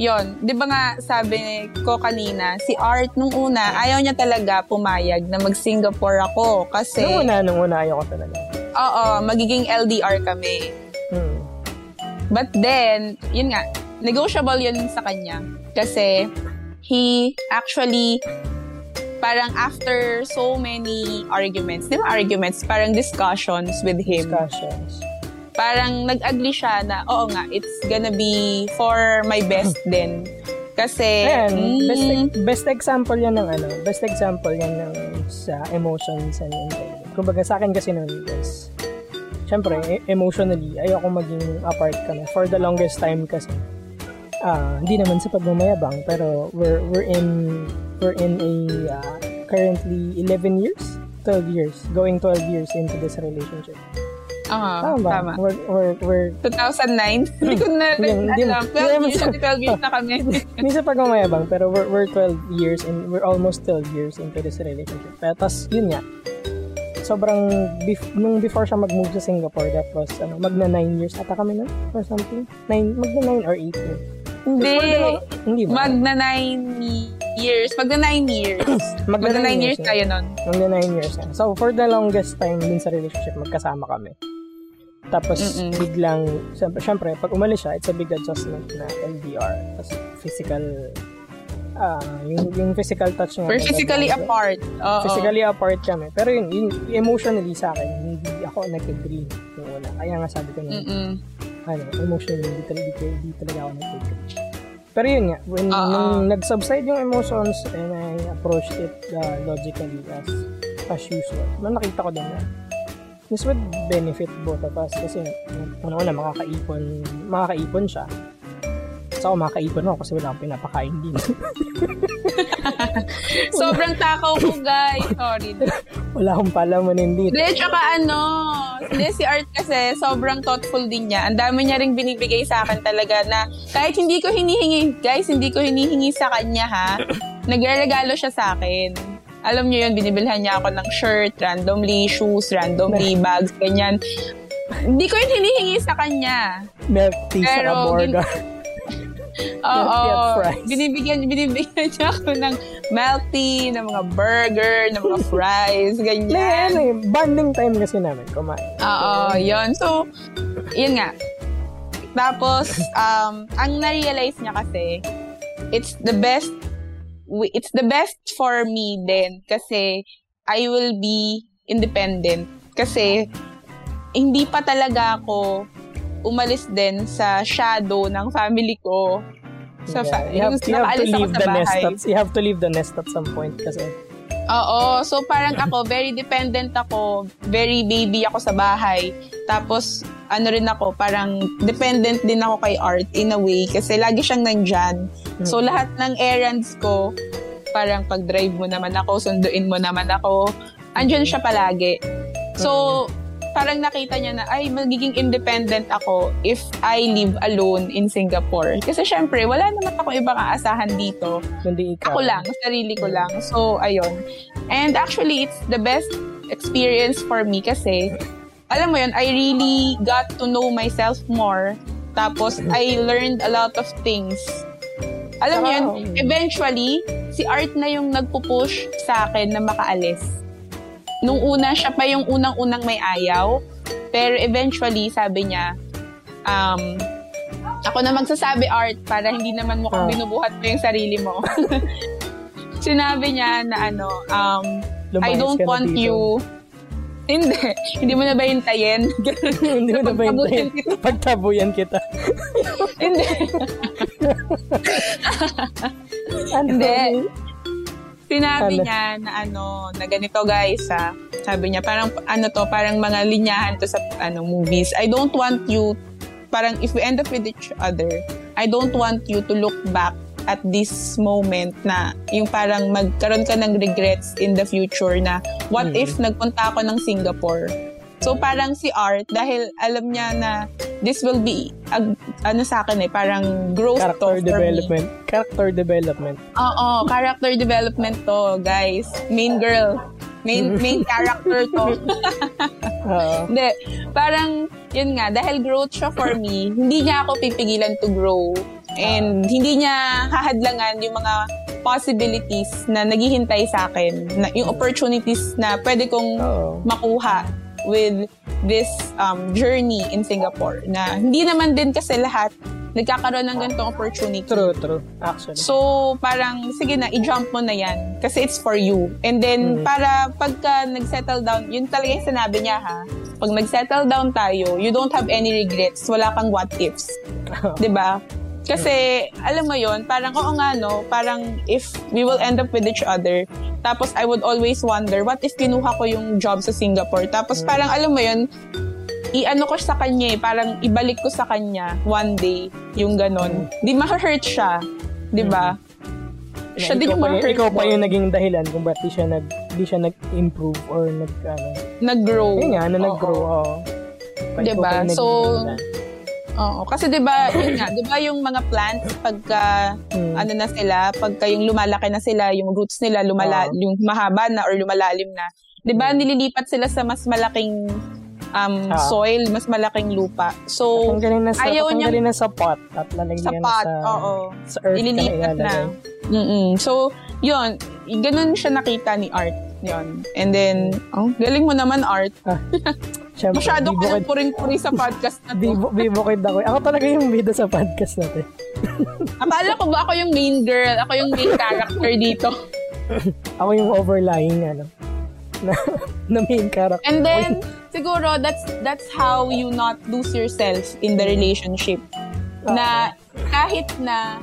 yon, 'di ba nga sabi ko kanina, si Art nung una, ayaw niya talaga pumayag na mag-Singapore ako kasi Nung una, nung una, ayaw ko talaga. oo, magiging LDR kami. Hmm. But then, yun nga, negotiable yun sa kanya kasi he actually parang after so many arguments, di ba arguments, parang discussions with him. Discussions. Parang nag-agree siya na, oo nga, it's gonna be for my best din. Kasi, Ayan, mm, best, best example yan ng ano, best example yan ng sa emotions and intelligence. Kumbaga sa akin kasi noon is, syempre, e- emotionally, ayoko maging apart kami. For the longest time kasi, ah, hindi naman sa pagmamayabang, pero we're, we're in, we're in a, ah, currently 11 years? 12 years. Going 12 years into this relationship. Ah, Tama tama. We're, we're, we're 2009? Hindi ko na rin alam. hindi 12 naman years, sa- 12 years na kami. Hindi sa pagmamayabang, pero we're, we're 12 years and we're almost 12 years into this relationship. Pero tas, yun nga, sobrang, bef- nung before siya mag-move sa Singapore, that was, ano, magna 9 years ata kami nun, or something. 9, magna 9 or 8 years. Hindi. Hindi ba? Magna 9 years. Magna 9 years. Magna Magna 9 nine years years tayo nun. Magna 9 years. So, for the longest time din sa relationship, magkasama kami. Tapos, Mm-mm. biglang, syempre, syempre, pag umalis siya, it's a big adjustment na LDR. Tapos, physical, ah, yung, yung physical touch nga. We're na physically nag- apart. Oo. physically apart kami. Pero yun, yun, emotionally sa akin, hindi ako nag-agree yung una. Kaya nga sabi ko na, Mm-mm. ano, emotionally, hindi talaga, hindi, hindi talaga ako nag-agree. Pero yun nga, when, Oo. nung nag-subside yung emotions and I approached it uh, logically as as usual, nung nakita ko din na this would benefit both of us kasi ano na makakaipon makakaipon siya so ako makakaipon ako kasi wala akong pinapakain din Sobrang takaw ko, guys. Sorry. wala akong palamanin din Hindi, tsaka ano, hindi, si Art kasi sobrang thoughtful din niya. Ang dami niya ring binibigay sa akin talaga na kahit hindi ko hinihingi, guys, hindi ko hinihingi sa kanya ha, nagre-regalo siya sa akin. Alam niyo yun, binibilhan niya ako ng shirt, randomly, shoes, randomly, bags, ganyan. Hindi ko yun hinihingi sa kanya. tea sa burger Oo. Binibigyan, binibigyan niya ako ng milk tea, ng mga burger, ng mga fries, ganyan. eh, bonding time kasi namin kumain Oo, yun. So, yun nga. Tapos, um, ang na-realize niya kasi, it's the best, it's the best for me din kasi I will be independent. Kasi, hindi pa talaga ako umalis din sa shadow ng family ko. Sa fa- Yeah, you have, yung you have to leave the nest bahay. at, you have to leave the nest at some point kasi Oo. So, parang ako, very dependent ako. Very baby ako sa bahay. Tapos, ano rin ako, parang dependent din ako kay Art in a way kasi lagi siyang nandyan. So, lahat ng errands ko, parang pag-drive mo naman ako, sunduin mo naman ako, andyan siya palagi. So, parang nakita niya na, ay, magiging independent ako if I live alone in Singapore. Kasi syempre, wala naman ako ibang aasahan dito. kundi ikaw. Ako lang, sarili ko lang. So, ayun. And actually, it's the best experience for me kasi, alam mo yun, I really got to know myself more. Tapos, I learned a lot of things. Alam mo yun, eventually, si Art na yung nagpupush sa akin na makaalis. Nung una, siya pa yung unang-unang may ayaw. Pero eventually, sabi niya, um, ako na magsasabi art para hindi naman mukhang Ah. binubuhat mo yung sarili mo. Sinabi niya na ano, um, I Lumayas don't ka na want you Hindi. Hindi mo na ba hintayin? Hindi mo na ba hintayin? Pagtabuyan kita. Hindi. Ano? Hindi. Sinabi niya na ano, na ganito guys ha. Sabi niya, parang ano to, parang mga linyahan to sa ano movies. I don't want you, parang if we end up with each other, I don't want you to look back at this moment na yung parang magkaroon ka ng regrets in the future na what Mm. if nagpunta ako ng Singapore? So parang si Art, dahil alam niya na this will be, ag- ano sa akin eh, parang growth Character to for me. development. Character development. Oo, character development to, guys. Main girl. Main main character to. Hindi, parang, yun nga, dahil growth siya for me, hindi niya ako pipigilan to grow. And hindi niya hahadlangan yung mga possibilities na naghihintay sa akin, na, yung opportunities na pwede kong Oo. makuha with this um, journey in Singapore. Na hindi naman din kasi lahat nagkakaroon ng ganitong opportunity. True, true. Actually. So, parang, sige na, i-jump mo na yan. Kasi it's for you. And then, Mm. para pagka nag-settle down, yun talaga yung sinabi niya ha. Pag nag-settle down tayo, you don't have any regrets. Wala kang what ifs. ba? Kasi, alam mo yon parang, oo nga no, parang if we will end up with each other, tapos I would always wonder, what if kinuha ko yung job sa Singapore? Tapos parang, alam mo yon i-ano ko sa kanya eh, parang ibalik ko sa kanya one day, yung ganon. Di ma-hurt siya, di ba? Siya din ikaw yung ma-hurt ikaw pa yung naging dahilan kung ba't di siya nag di siya nag-improve or nag ano. Nag-grow. Yun nga, na nag-grow. Oo. Ikaw Diba? So. Oo. Kasi 'di ba, yun nga, 'di ba yung mga plants pagka Hmm. ano na sila, pagka yung lumalaki na sila, yung roots nila lumala Oo. yung mahaba na or lumalalim na. 'Di ba nililipat sila sa mas malaking um, Oo. soil, mas malaking lupa. So, na sa, ayaw niya- na sa pot at lalagyan sa pot, sa, oo. sa earth Ililipat na. ilalagay. mm So, yun. Ganun siya nakita ni Art. Yun. And then, oh, galing mo naman, Art. Siyempre, Masyado ka nang puring-puri sa podcast na to. bibu, bibukid ako. Ako talaga yung bida sa podcast natin. Akala ko ba ako yung main girl? Ako yung main character dito. Ako yung overlying, ano, na, na main character. And then, siguro, that's that's how you not lose yourself in the relationship. Na kahit na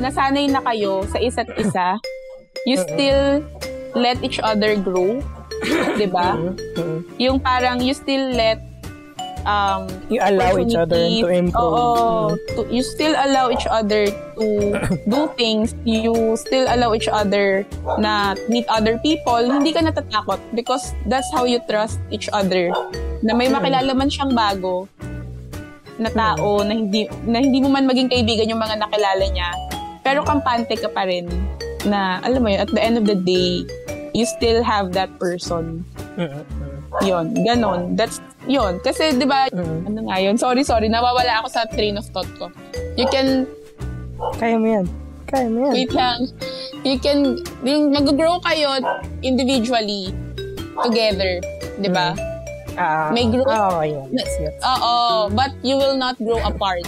nasanay na kayo sa isa't isa, you still let each other grow. 'Di ba? Mhm. Yung parang you still let um You allow each other to improve. Oo, to- you still allow each other to do things. You still allow each other na meet other people. Hindi ka natatakot because that's how you trust each other. Na may makilala man siyang bago na tao na hindi na hindi mo man maging kaibigan yung mga nakilala niya. Pero kampante ka pa rin na alam mo yun, at the end of the day, you still have that person. Mhm. Yon, ganon. That's yon. Kasi 'di ba, Mhm. ano nga yun? Sorry, sorry, nawawala ako sa train of thought ko. You can Kaya mo yan. Kaya mo yan. wait lang. You can yung mag-grow kayo individually together, 'di ba? Ah, May growth. Ah, okay. Yes, yes. Oo, but you will not grow apart.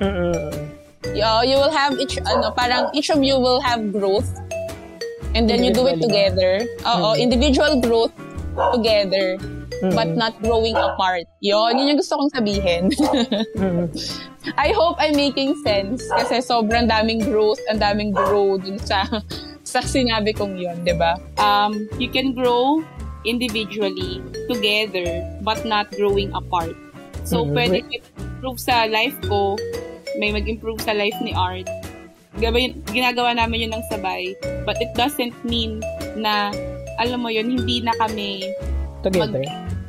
Mhm. Uh, you will have each ano, parang each of you will have growth. And then you do it together. Oo, individual growth together. But Mhm. not growing apart. Yon, yun yung gusto kong sabihin. Mhm. I hope I'm making sense kasi sobrang daming growth, ang daming grow dun sa sa sinabi kong yon, 'di ba? Um, you can grow individually together but not growing apart. So Mhm. pwede improve sa life ko, may mag-improve sa life ni Art. Ginagawa namin yun ng sabay. But it doesn't mean na, alam mo yun, hindi na kami Together.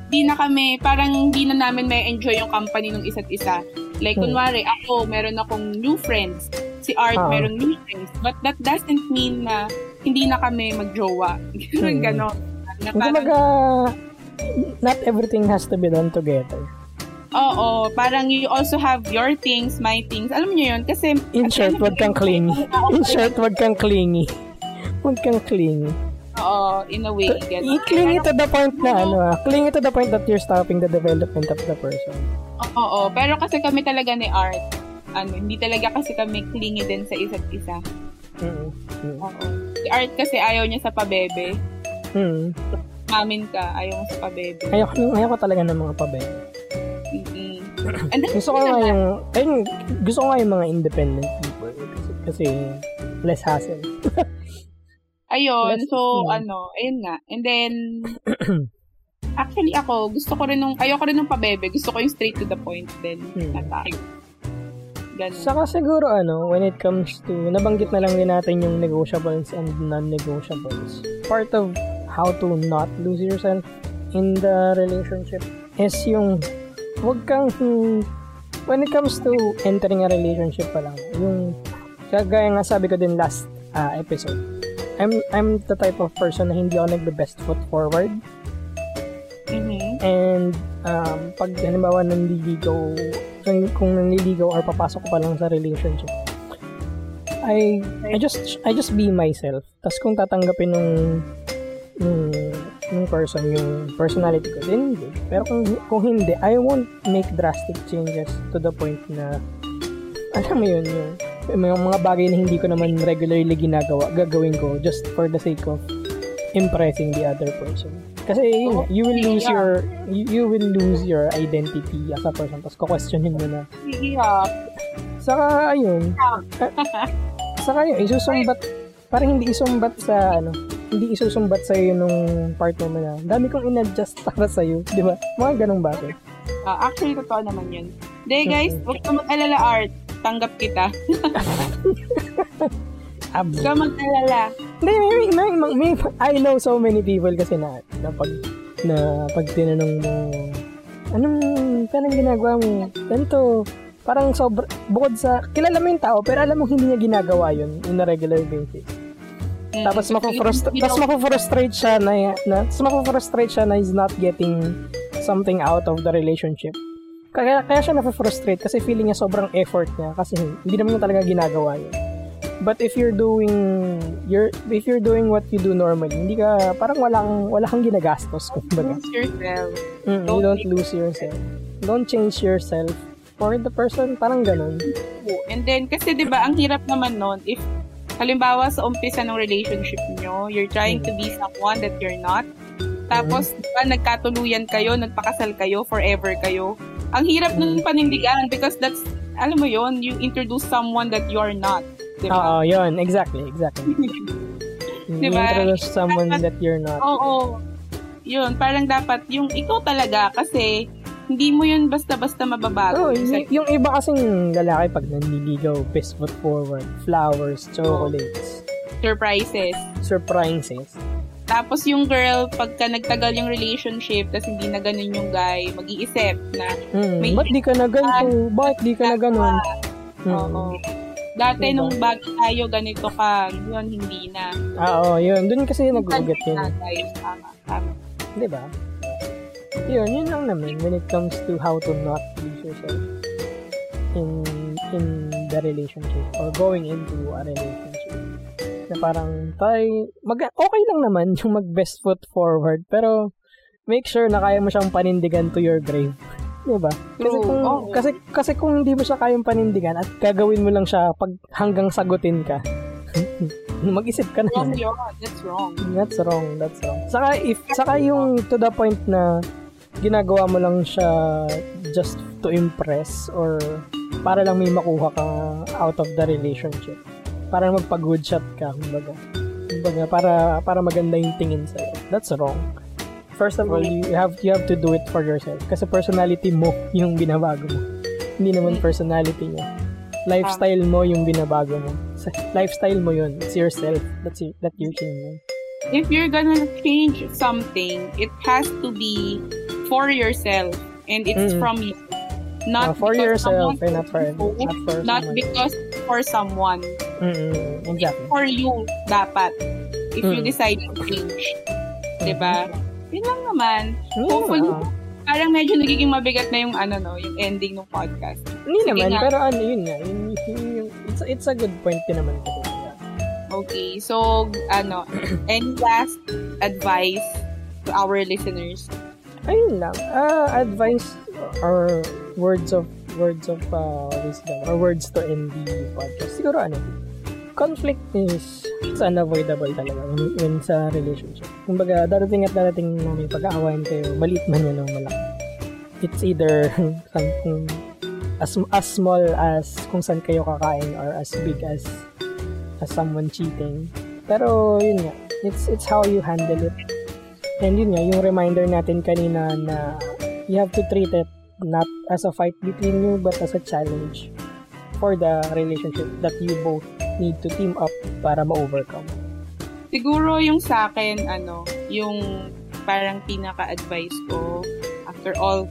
hindi na kami, parang hindi na namin may enjoy yung company ng isa't isa. Like, Hmm. kunwari, ako, meron akong new friends. Si Art, Ah. meron new friends. But that doesn't mean na hindi na kami magjowa. Ganun, Hmm. ganon. Na parang, kumbaga, not everything has to be done together. Oo, parang you also have your things, my things. Alam niyo yun? Kasi, In short, wag kang clingy. In short, wag kang clingy. Wag kang clingy. oo, in a way. Ganun. I-clingy to the point na ano ah. Clingy to the point that you're stopping the development of the person. Oo, pero kasi kami talaga ni Art, ano, hindi talaga kasi kami clingy din sa isa't isa. Mm. Mm. Oo. Si Art kasi ayaw niya sa pabebe. Mm. mamin ka, ayaw mo sa pabebe. Ayoko, ayoko talaga ng mga pabebe. Mm-mm. And then, Gusto ko nga yung, ayun, gusto ko nga yung mga independent people. Kasi, kasi less hassle. Ayun, Yes, so mm. ano, ayun nga. And then, actually ako, gusto ko rin nung, ayoko rin nung pabebe. Gusto ko yung straight to the point din. Hmm. Na tayo. Ganun. Saka siguro ano, when it comes to, nabanggit na lang din natin yung negotiables and non-negotiables. Part of how to not lose yourself in the relationship is yung, wag kang, when it comes to entering a relationship pa lang, yung, kagaya nga sabi ko din last ah, episode, I'm, I'm the type of person na hindi ako nagbe-best foot forward. Mhm. And um, pag halimbawa nanliligaw, kung, kung nanliligaw or papasok ko pa lang sa relationship, I I just I just be myself. Tapos kung tatanggapin nung nung, nung person yung personality ko, then hindi. Pero kung, kung hindi, I won't make drastic changes to the point na alam mo yun, yung, yung mga, bagay na hindi ko naman regularly ginagawa, gagawin ko just for the sake of impressing the other person. Kasi yun, nga, you will lose yeah. your you, you will lose your identity as a person. Tapos ko-questionin mo na. Yeah. Saka ayun. saka yun, isusumbat parang hindi isumbat sa ano, hindi isusumbat sa iyo nung partner mo na. Dami kong in-adjust para sa iyo, 'di ba? Mga ganong bagay. Ah, actually, totoo naman yun. Hindi, guys, huwag ka mag-alala, Art. Tanggap kita. Huwag ka mag-alala. Hindi, may, may, may, may, I know so many people kasi na, na pag, na pag tinanong mo, anong, anong ginagawa mo? Ganito, parang sobra, bukod sa, kilala mo yung tao, pero alam mo hindi niya ginagawa yun in a regular basis. Mm. Tapos You tapos know, mako-frustrate siya na, na tapos mako-frustrate siya na he's not getting something out of the relationship. Kaya, kaya siya na-frustrate kasi feeling niya sobrang effort niya kasi hindi naman niya talaga ginagawa yun. But if you're doing you're if you're doing what you do normally, hindi ka parang walang wala kang ginagastos kumbaga. lose yourself. Mm, you don't lose yourself. Don't change yourself for the person, parang ganun. And then, kasi 'di ba ang hirap naman nun, if halimbawa sa umpisa ng relationship nyo, you're trying to be someone that you're not, tapos di ba, nagkatuluyan kayo, nagpakasal kayo, forever kayo. Ang hirap nun panindigan because that's, alam mo yon you introduce someone that you're not. Di ba? Oo, yun, exactly, exactly. You Diba? introduce someone that you're not. Oo. Yun, parang dapat yung ikaw talaga kasi hindi mo yun basta-basta mababago. Oh, y- yung iba kasing lalaki pag nanliligaw, best foot forward, flowers, chocolates, surprises. surprises. Tapos yung girl, pagka nagtagal yung relationship, tapos hindi na ganun yung guy, mag-iisip na, Hmm, May- ba't di ka na ganito? Bakit di ka na ganun? Hmm. oo. Dati Diba? nung bago tayo, ganito ka, yun, hindi na. Ah, oo, yun. Doon kasi nag-ugat yun. Tama, tama. Di ba? Yun, yun lang naman when it comes to how to not lose yourself in in the relationship or going into a relationship. Na parang, tay, mag okay lang naman yung mag best foot forward, pero make sure na kaya mo siyang panindigan to your grave. Di ba? Kasi kung, Oo. kasi, kasi kung hindi mo siya kayang panindigan at gagawin mo lang siya pag hanggang sagutin ka, mag-isip ka na. Wrong yun. That's wrong. That's wrong, that's wrong. Saka if saka yung to the point na ginagawa mo lang siya just to impress or para lang may makuha ka out of the relationship. Para magpa-good shot ka, kumbaga. Kumbaga, para, para maganda yung tingin sa'yo. That's wrong. First of all, you have you have to do it for yourself. Kasi personality mo yung binabago mo. Hindi naman personality niya. Lifestyle mo yung binabago mo. Lifestyle mo yun. It's yourself. That's y- that you're changing. If you're gonna change something, it has to be for yourself. And it's Mm. from you. Not Uh, for yourself and not for, you, not for not someone. because for someone. Mm-mm, exactly. For you, dapat. If you Mm. decide to change. Diba? Yun lang naman. Hindi Hopefully, parang medyo nagiging mabigat na yung ano no, yung ending ng podcast. Hindi Sige naman, nga. pero ano, yun nga. Yun, yun, yun- it's, it's a good point din naman kasi. Okay, so ano, any last advice to our listeners? Ayun lang. Ah, advice or words of words of uh, wisdom or words to end the podcast. Siguro ano, conflict is it's unavoidable talaga when, when sa relationship. Kumbaga, darating at darating na may pag-aawayan kayo, maliit man yun o malaki. It's either something as, as small as kung saan kayo kakain or as big as as someone cheating. Pero yun nga, it's it's how you handle it. And yun nga, yung reminder natin kanina na you have to treat it not as a fight between you but as a challenge for the relationship that you both need to team up para ma-overcome. Siguro yung sa akin, ano, yung parang pinaka-advice ko after all,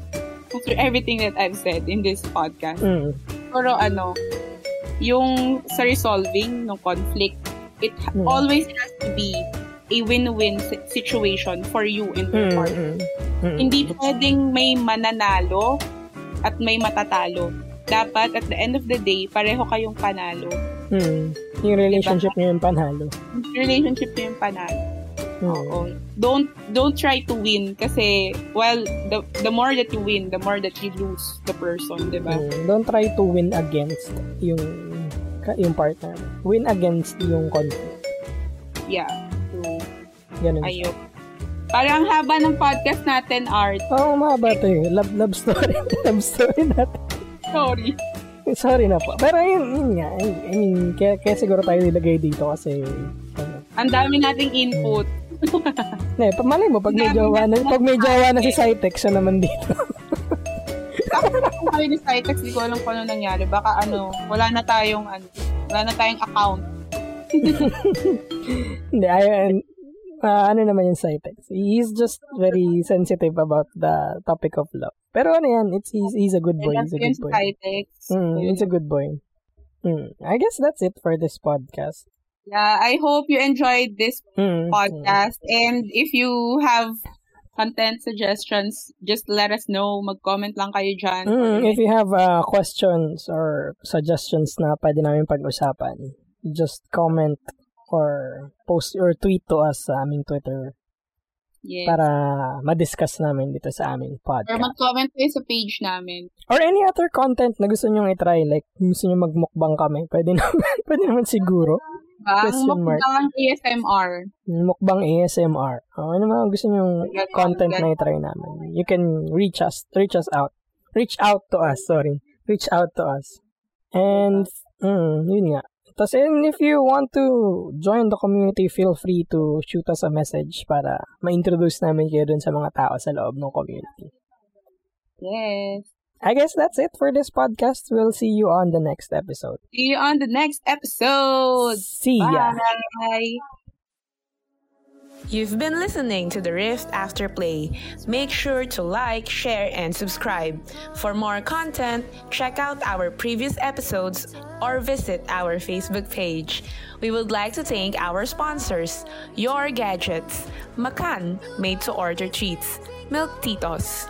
after everything that I've said in this podcast. Mm. Pero ano, yung sa resolving ng conflict, it Mm. always has to be a win-win si- situation for you and your Mm, partner. mm, mm. Hindi pwedeng may mananalo at may matatalo. Dapat at the end of the day, pareho kayong panalo. Mm. Yung relationship niyo yung panalo. Relationship niyo yung panalo. Mm. Oo. Don't don't try to win kasi well the the more that you win, the more that you lose the person, 'di ba? Mm. Don't try to win against yung ka- yung partner. Win against yung conflict. Yeah. Ganun. ayun. Parang haba ng podcast natin, Art. Oo, oh, mahaba to eh. Love, love story. love story natin. Sorry. Sorry na po. Pero yun, yun nga. I mean, kaya, kaya siguro tayo nilagay dito kasi ano, Ang dami nating input. Ne, pag malay mo, pag may jowa na, pag may jowa na si Cytex, siya naman dito. Kung kayo ni Cytex, di ko alam kung ano nangyari. Baka ano, wala na tayong ano, wala na tayong account. Hindi, ay, ah, ano naman yung Cytex. He's just very sensitive about the topic of love. Pero ano yan, it's, he's, he's a good boy. He's a good boy. Mm, he's a good boy. Mm, I guess that's it for this podcast. Yeah, I hope you enjoyed this Mm, podcast. And if you have content suggestions, just let us know. Mag-comment lang kayo dyan. Mm, if you have uh, questions or suggestions na pwede namin pag-usapan, just comment or post or tweet to us sa aming Twitter yes. para ma-discuss namin dito sa aming Or podcast. mag-comment kayo sa page namin. Or any other content na gusto nyong i-try, like gusto nyo magmukbang kami, pwede naman, pwede naman siguro. Ba? Question Ang mark. mukbang ASMR. Mukbang ASMR. O, ano mga gusto nyong Ganon, content na ganon. i-try namin. You can reach us, reach us out. Reach out to us, sorry. Reach out to us. And, mm, yun nga. Tapos, and if you want to join the community, feel free to shoot us a message para ma-introduce namin kayo dun sa mga tao sa loob ng community. Yes. I guess that's it for this podcast. We'll see you on the next episode. See you on the next episode. See ya! Bye. You've been listening to the Rift After Play. Make sure to like, share, and subscribe. For more content, check out our previous episodes or visit our Facebook page. We would like to thank our sponsors, Your Gadgets, Makan, made to order treats, Milk Titos,